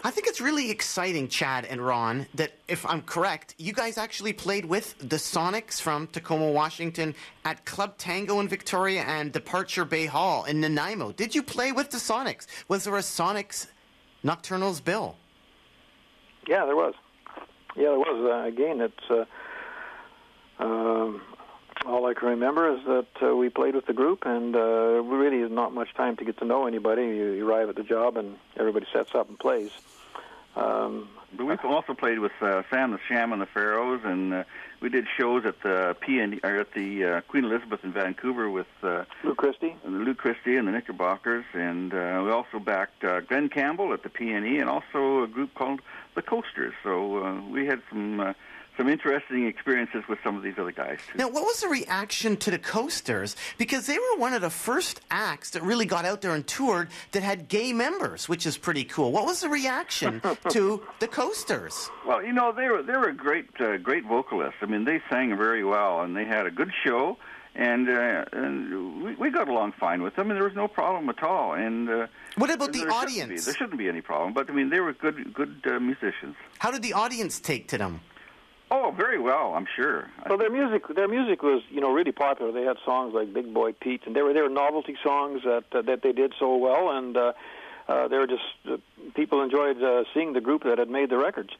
I think it's really exciting, Chad and Ron, that if I'm correct, you guys actually played with the Sonics from Tacoma, Washington at Club Tango in Victoria and Departure Bay Hall in Nanaimo. Did you play with the Sonics? Was there a Sonics Nocturnals bill? Yeah, there was. Yeah, there was. Uh, again, it's uh, um, all I can remember is that uh, we played with the group, and uh, really is not much time to get to know anybody. You, you arrive at the job, and everybody sets up and plays. Um, But we've also played with uh, Sam the Sham and the Pharaohs, and uh, we did shows at the P and or at the uh, Queen Elizabeth in Vancouver with uh, Lou Christie. and the Lou Christie and the Knickerbockers, and uh, we also backed uh, Glen Campbell at the PNE, and also a group called the Coasters. So uh, we had some uh, some interesting experiences with some of these other guys too. Now, what was the reaction to the Coasters? Because they were one of the first acts that really got out there and toured that had gay members, which is pretty cool. What was the reaction to the Coasters? Well, you know, they were they were great uh, great vocalists. I mean, they sang very well, and they had a good show, and uh, and we, we got along fine with them, and there was no problem at all. And uh, What about the there shouldn't audience? there shouldn't be any problem. But I mean, they were good good uh, musicians. How did the audience take to them? Oh, very well, I'm sure. Well, their music, their music was, you know, really popular. They had songs like Big Boy Pete, and they were they were novelty songs that uh, that they did so well, and uh, uh, they were just uh, people enjoyed uh, seeing the group that had made the records.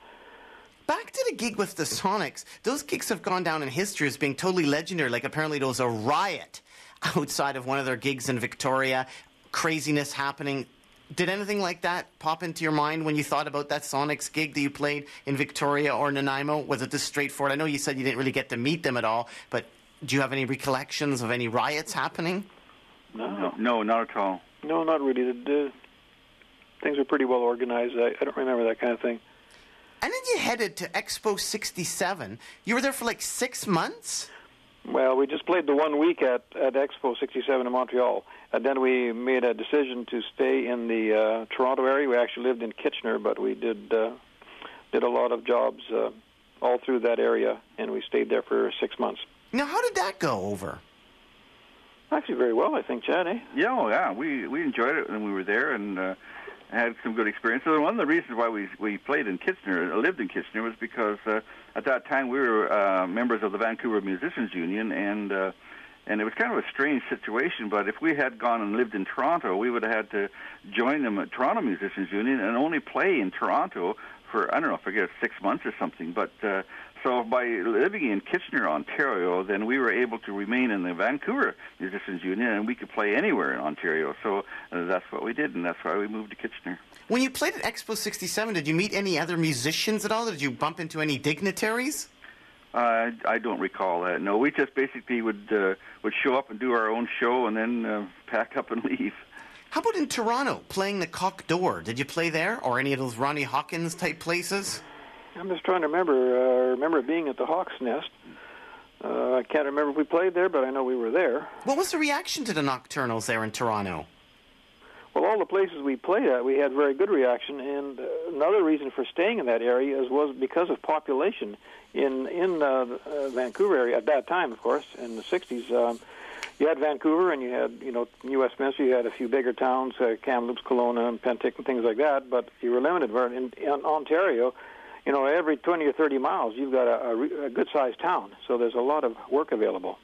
Back to the gig with the Sonics. Those gigs have gone down in history as being totally legendary. Like apparently there was a riot outside of one of their gigs in Victoria, craziness happening. Did anything like that pop into your mind when you thought about that Sonics gig that you played in Victoria or Nanaimo? Was it just straightforward? I know you said you didn't really get to meet them at all, but do you have any recollections of any riots happening? No, no, not at all. No, not really. The, the things were pretty well organized. I, I don't remember that kind of thing. And then you headed to Expo 67. You were there for like six months? Well, we just played the one week at, at Expo 67 in Montreal, and then we made a decision to stay in the uh, Toronto area. We actually lived in Kitchener, but we did uh, did a lot of jobs uh, all through that area, and we stayed there for six months. Now, how did that go over? Actually, very well, I think, Chad. Eh? Yeah, oh, yeah, we we enjoyed it when we were there and uh, had some good experiences. And one of the reasons why we we played in Kitchener, uh, lived in Kitchener, was because uh, at that time we were uh, members of the Vancouver Musicians Union, and uh, and it was kind of a strange situation. But if we had gone and lived in Toronto, we would have had to join them at Toronto Musicians Union and only play in Toronto for I don't know, forget six months or something. But uh, so by living in Kitchener, Ontario, then we were able to remain in the Vancouver Musicians Union, and we could play anywhere in Ontario. So uh, that's what we did, and that's why we moved to Kitchener. When you played at Expo 67, did you meet any other musicians at all? Did you bump into any dignitaries? Uh, I don't recall that. No, we just basically would uh, would show up and do our own show, and then uh, pack up and leave. How about in Toronto, playing the Coq d'Or? Did you play there, or any of those Ronnie Hawkins type places? I'm just trying to remember. Uh, I remember being at the Hawk's Nest. Uh, I can't remember if we played there, but I know we were there. What was the reaction to the Nocturnals there in Toronto? Well, all the places we played at, we had very good reaction, and uh, another reason for staying in that area is was because of population in in uh, uh, Vancouver area at that time, of course, in the '60s. Um, you had Vancouver and you had you know New Westminster. You had a few bigger towns, uh, Kamloops, Kelowna, and Penticton, things like that. But you were limited. Where in, in Ontario, you know, every 20 or 30 miles, you've got a, a, a good-sized town. So there's a lot of work available.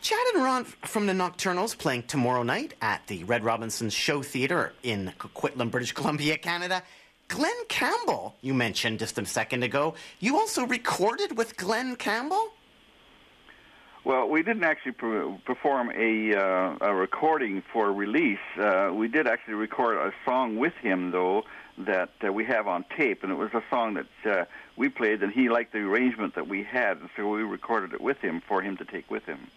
Chad and Ron from the Nocturnals playing tomorrow night at the Red Robinson Show Theatre in Coquitlam, British Columbia, Canada. Glen Campbell, you mentioned just a second ago. You also recorded with Glen Campbell? Well, we didn't actually per- perform a, uh, a recording for release. Uh, we did actually record a song with him, though, that uh, we have on tape, and it was a song that uh, we played, and he liked the arrangement that we had, and so we recorded it with him for him to take with him.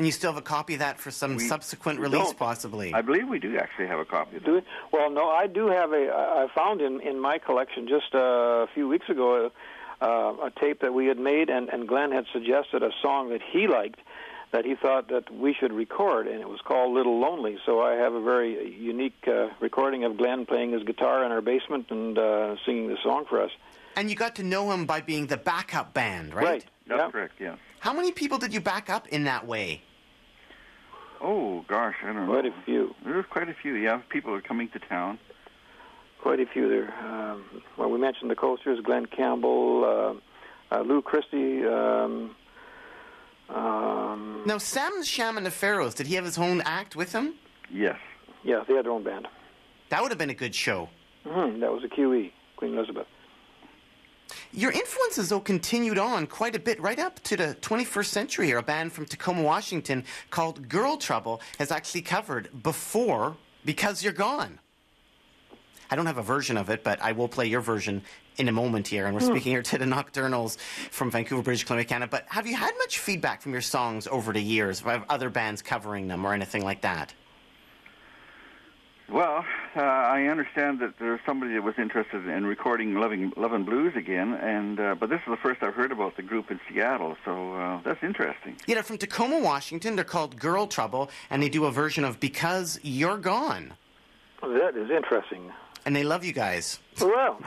And you still have a copy of that for some We- subsequent release, don't. possibly. I believe we do actually have a copy of Do that. Well, no, I do have a. I found in in my collection just uh, a few weeks ago uh, a tape that we had made, and and Glen had suggested a song that he liked. That he thought that we should record, and it was called "Little Lonely." So I have a very unique uh, recording of Glen playing his guitar in our basement and uh, singing the song for us. And you got to know him by being the backup band, right? Right. That's yeah. correct, yes. How many people did you back up in that way? Oh, gosh, I don't Quite know. a few. There's quite a few, yeah. People are coming to town. Quite a few there. Um, well, we mentioned the Coasters, Glen Campbell, uh, uh, Lou Christie. Um, um, Now, Sam the Sham and the Pharaohs, did he have his own act with him? Yes. yeah, they had their own band. That would have been a good show. hmm that was a QE, Queen Elizabeth. Your influences, though, continued on quite a bit right up to the 21st century here. A band from Tacoma, Washington called Girl Trouble has actually covered before Because You're Gone. I don't have a version of it, but I will play your version in a moment here. And we're hmm. speaking here to the Nocturnals from Vancouver, British Columbia, Canada. But have you had much feedback from your songs over the years of other bands covering them or anything like that? Well, uh, I understand that there's somebody that was interested in recording "Loving Love and Blues" again, and uh, but this is the first I've heard about the group in Seattle, so uh, that's interesting. Yeah, they're from Tacoma, Washington. They're called Girl Trouble, and they do a version of Because You're Gone. That is interesting. And they love you guys. Well,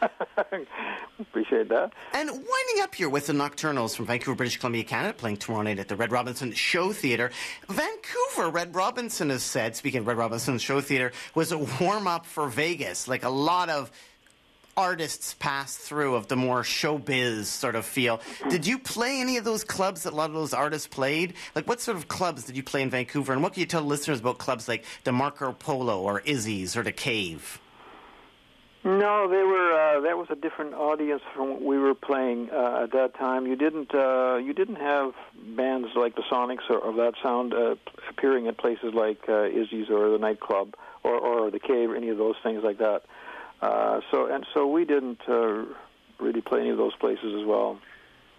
appreciate that. And winding up here with the Nocturnals from Vancouver, British Columbia, Canada, playing tomorrow night at the Red Robinson Show Theatre. Vancouver, Red Robinson has said, speaking of Red Robinson Show Theatre, was a warm up for Vegas. Like a lot of artists pass through of the more showbiz sort of feel. Did you play any of those clubs that a lot of those artists played? Like what sort of clubs did you play in Vancouver? And what can you tell listeners about clubs like the Marco Polo or Izzy's or the Cave? No, they were. Uh, that was a different audience from what we were playing uh, at that time. You didn't. Uh, you didn't have bands like the Sonics or of that sound uh, appearing at places like uh, Izzy's or the nightclub or, or the Cave, or any of those things like that. Uh, so and so we didn't uh, really play any of those places as well.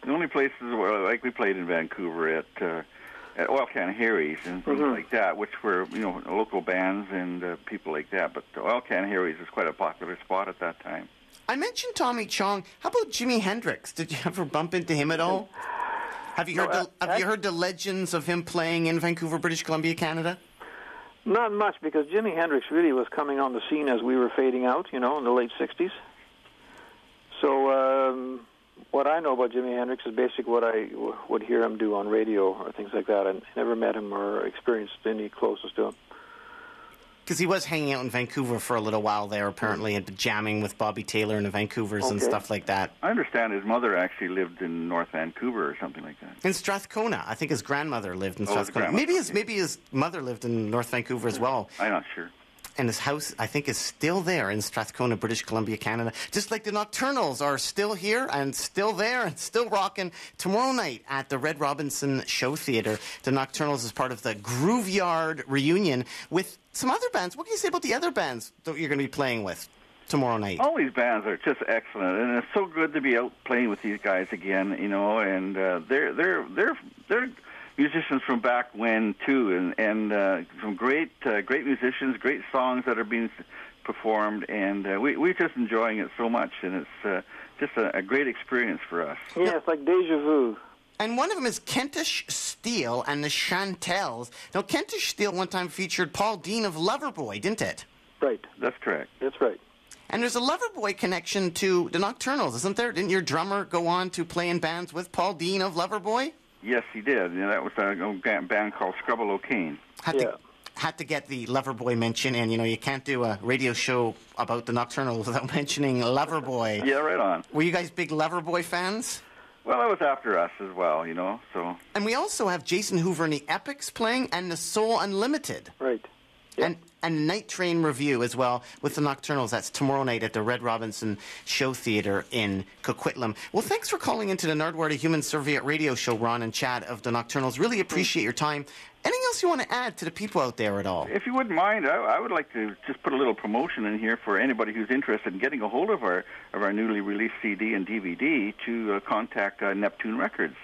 The only places were like we played in Vancouver at uh, at Oil Can Harry's and things Mhm. like that, which were you know local bands and uh, people like that. But Oil Can Harry's was quite a popular spot at that time. I mentioned Tommy Chong. How about Jimi Hendrix? Did you ever bump into him at all? Have you No, heard the, uh, have you heard the legends of him playing in Vancouver, British Columbia, Canada? Not much because Jimi Hendrix really was coming on the scene as we were fading out, you know, in the late '60s. So um, what I know about Jimi Hendrix is basically what I w- would hear him do on radio or things like that. I never met him or experienced any closeness to him. Because he was hanging out in Vancouver for a little while there, apparently, and jamming with Bobby Taylor and the Vancouvers and stuff like that. I understand his mother actually lived in North Vancouver or something like that. In Strathcona, I think his grandmother lived in Oh, Strathcona. grandmother, Maybe his maybe his mother lived in North Vancouver as well. I'm not sure. And his house, I think, is still there in Strathcona, British Columbia, Canada. Just like the Nocturnals are still here and still there and still rocking tomorrow night at the Red Robinson Show Theatre. The Nocturnals is part of the Groove Yard reunion with some other bands. What can you say about the other bands that you're going to be playing with tomorrow night? All these bands are just excellent, and it's so good to be out playing with these guys again. You know, and uh, they're they're they're they're musicians from back when too, and and uh, some great uh, great musicians, great songs that are being performed, and uh, we we're just enjoying it so much, and it's uh, just a, a great experience for us. Yeah, it's like deja vu. And one of them is Kentish Steele and the Shantelles. Now, Kentish Steele one time featured Paul Dean of Loverboy, didn't it? Right. That's correct. That's right. And there's a Loverboy connection to the Nocturnals, isn't there? Didn't your drummer go on to play in bands with Paul Dean of Loverboy? Yes, he did. Yeah, that was a a band called Scrubbaloe Caine. Had Yeah. to had to get the Loverboy mention in. You know, you can't do a radio show about the Nocturnals without mentioning Loverboy. Yeah, right on. Were you guys big Loverboy fans? Well, that was after us as well, you know. So And we also have Jason Hoover and the Epics playing, and the Soul Unlimited. Right. And and Night Train Review as well with the Nocturnals. That's tomorrow night at the Red Robinson Show Theatre in Coquitlam. Well, thanks for calling into the Nardwuar to Human Serviette radio show, Ron and Chad of the Nocturnals. Really appreciate your time. Anything else you want to add to the people out there at all? If you wouldn't mind, I, I would like to just put a little promotion in here for anybody who's interested in getting a hold of our of our newly released CD and DVD to uh, contact uh, Neptoon Records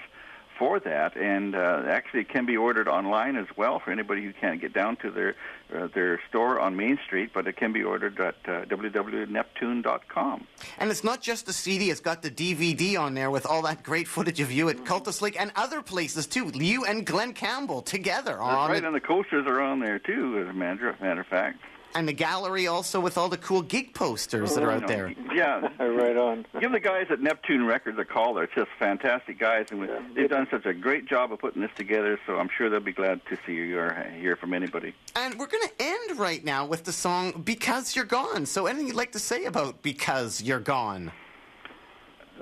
for that. And uh, actually, it can be ordered online as well for anybody who can't get down to their uh, their store on Main Street. But it can be ordered at uh, www.neptoon.com. And it's not just the CD, it's got the DVD on there with all that great footage of you at Cultus Lake and other places too. You and Glen Campbell together That's on right, it. and the coasters are on there too, as a matter, matter of fact. And the gallery also with all the cool gig posters that are out there. Yeah. right on. Give the guys at Neptoon Records a call. They're just fantastic guys, and we- they've done such a great job of putting this together. So I'm sure they'll be glad to see you or hear from anybody. And we're going to end right now with the song Because You're Gone. So anything you'd like to say about Because You're Gone?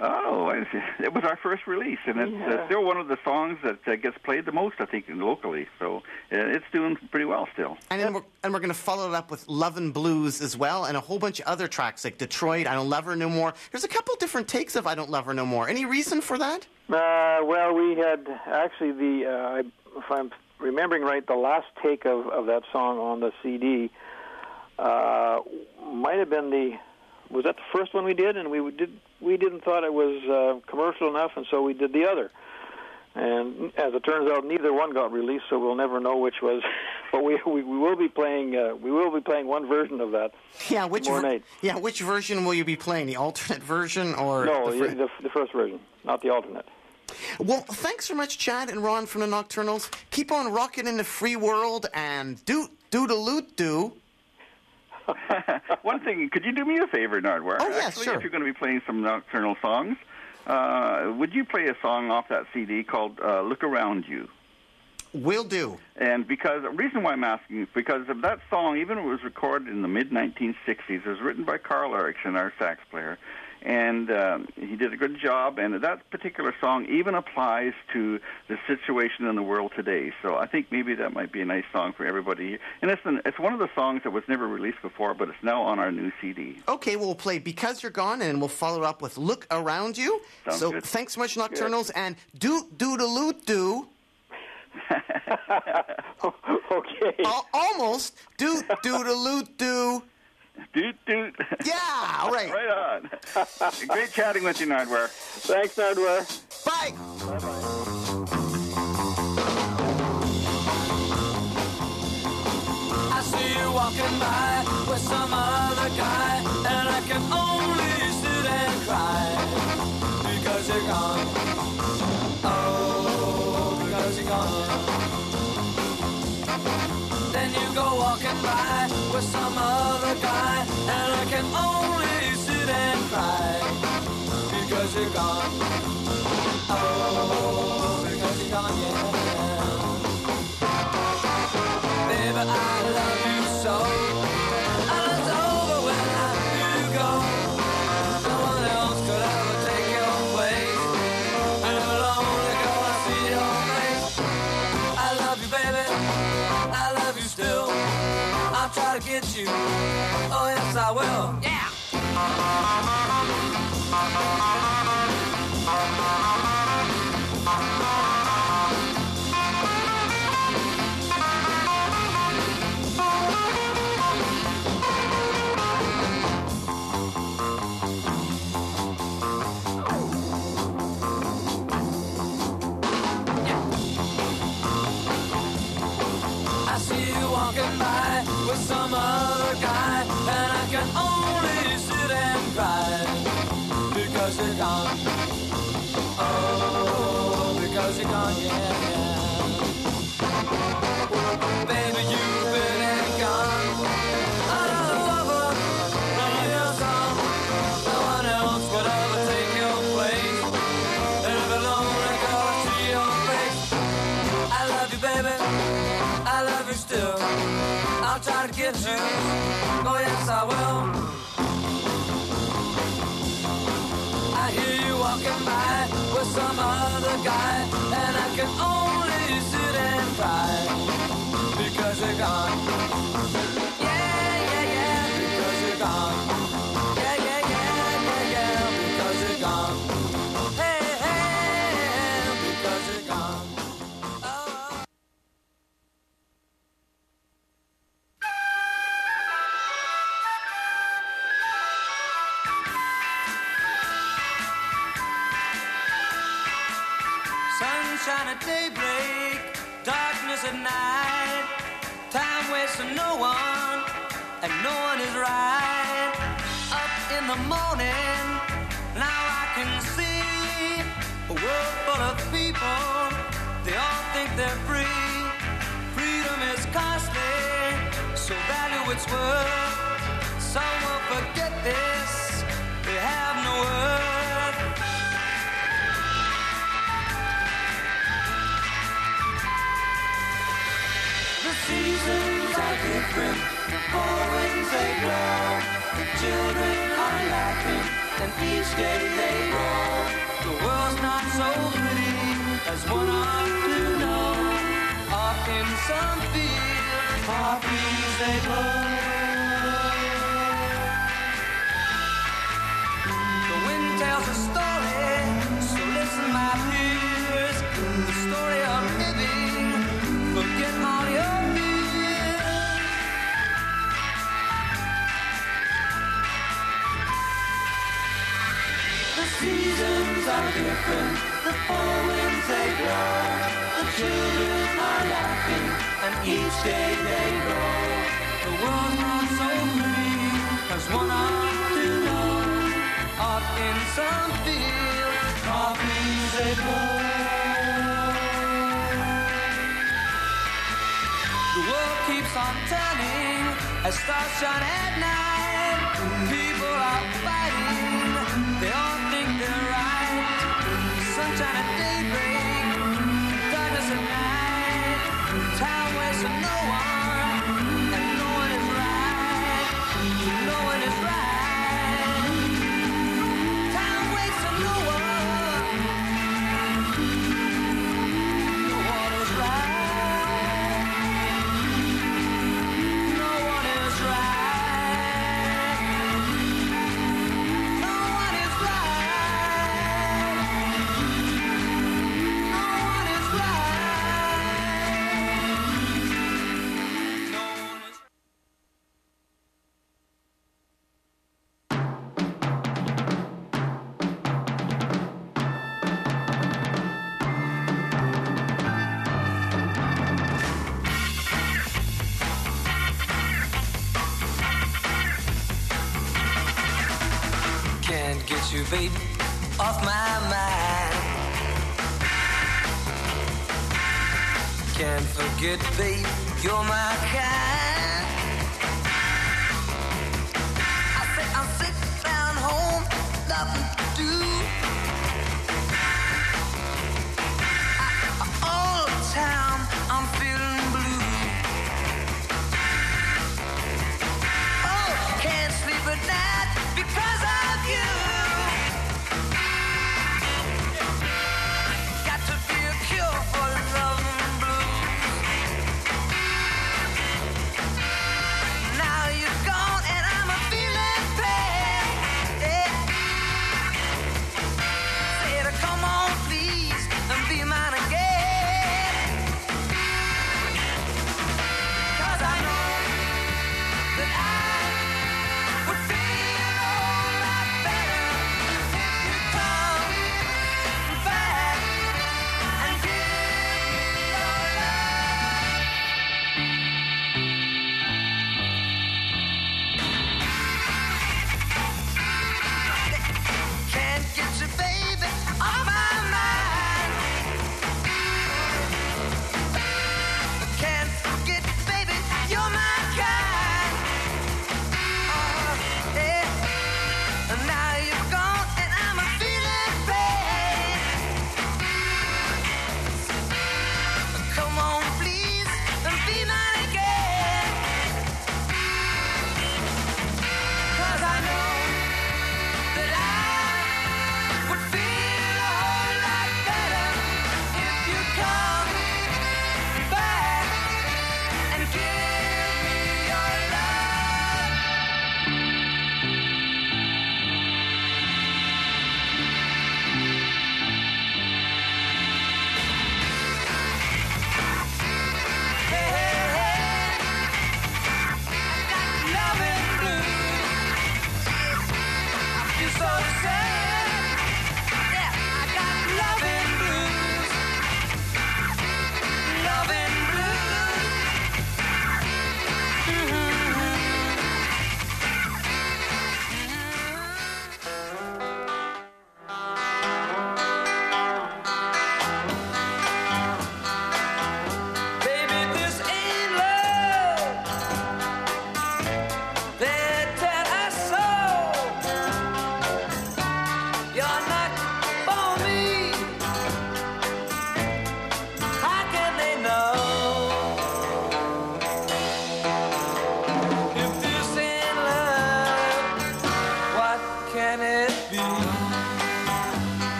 Oh, I see. it was our first release, and it's uh, still one of the songs that uh, gets played the most, I think, locally. So uh, it's doing pretty well still. And then we're, and we're going to follow it up with Love and Blues as well, and a whole bunch of other tracks like Detroit, I Don't Love Her No More. There's a couple different takes of I Don't Love Her No More. Any reason for that? Uh, well, we had actually the, uh, if I'm remembering right, the last take of, of that song on the CD uh, might have been the. Was that the first one we did? And we did. We didn't thought it was uh, commercial enough, and so we did the other. And as it turns out, neither one got released, so we'll never know which was. But we we, we will be playing. Uh, we will be playing one version of that. Yeah, which ver- yeah, which version will you be playing? The alternate version or No, the fir- the, the first version, not the alternate. Well, thanks so much, Chad and Ron from the Nocturnals. Keep on rocking in the free world and do do the loot do. One thing, could you do me a favor, Nardwuar? Oh, yeah, Actually, sure. if you're going to be playing some nocturnal songs, uh, would you play a song off that CD called uh, "Look Around You"? Will do. And because the reason why I'm asking is because of that song, even it was recorded in the mid 1960s, it was written by Carl Erickson, our sax player, and um, he did a good job. And that particular song even applies to the situation in the world today. So I think maybe that might be a nice song for everybody. And it's an, it's one of the songs that was never released before, but it's now on our new CD. Okay, we'll play Because You're Gone, and we'll follow it up with Look Around You. Sounds so good. thanks so much, Nocturnals, and do do the loot do. okay. Al- almost do do the loot do. Doot doot. Yeah, all right. right on. Great chatting with you, Nardwuar. Thanks, Nardwuar. Bye. I see you walking by with some other guy, some other guy, and I can only sit and cry because you're gone. Oh, because you're gone, yeah. Baby, I to get you. Oh, yes, I will. Yeah. yes I will. I hear you walking by with some other guy. different. Boys they grow, the children are laughing, and each day they grow. The world's not so pretty as one ought to know. Off in some fields, poppies they blow. different. The winds they blow. the children are laughing, and each day they grow. The world's not so free, as one ought to know. Off in some fields, coffees they blow. The world keeps on turning as stars shine at night. People are fighting, they are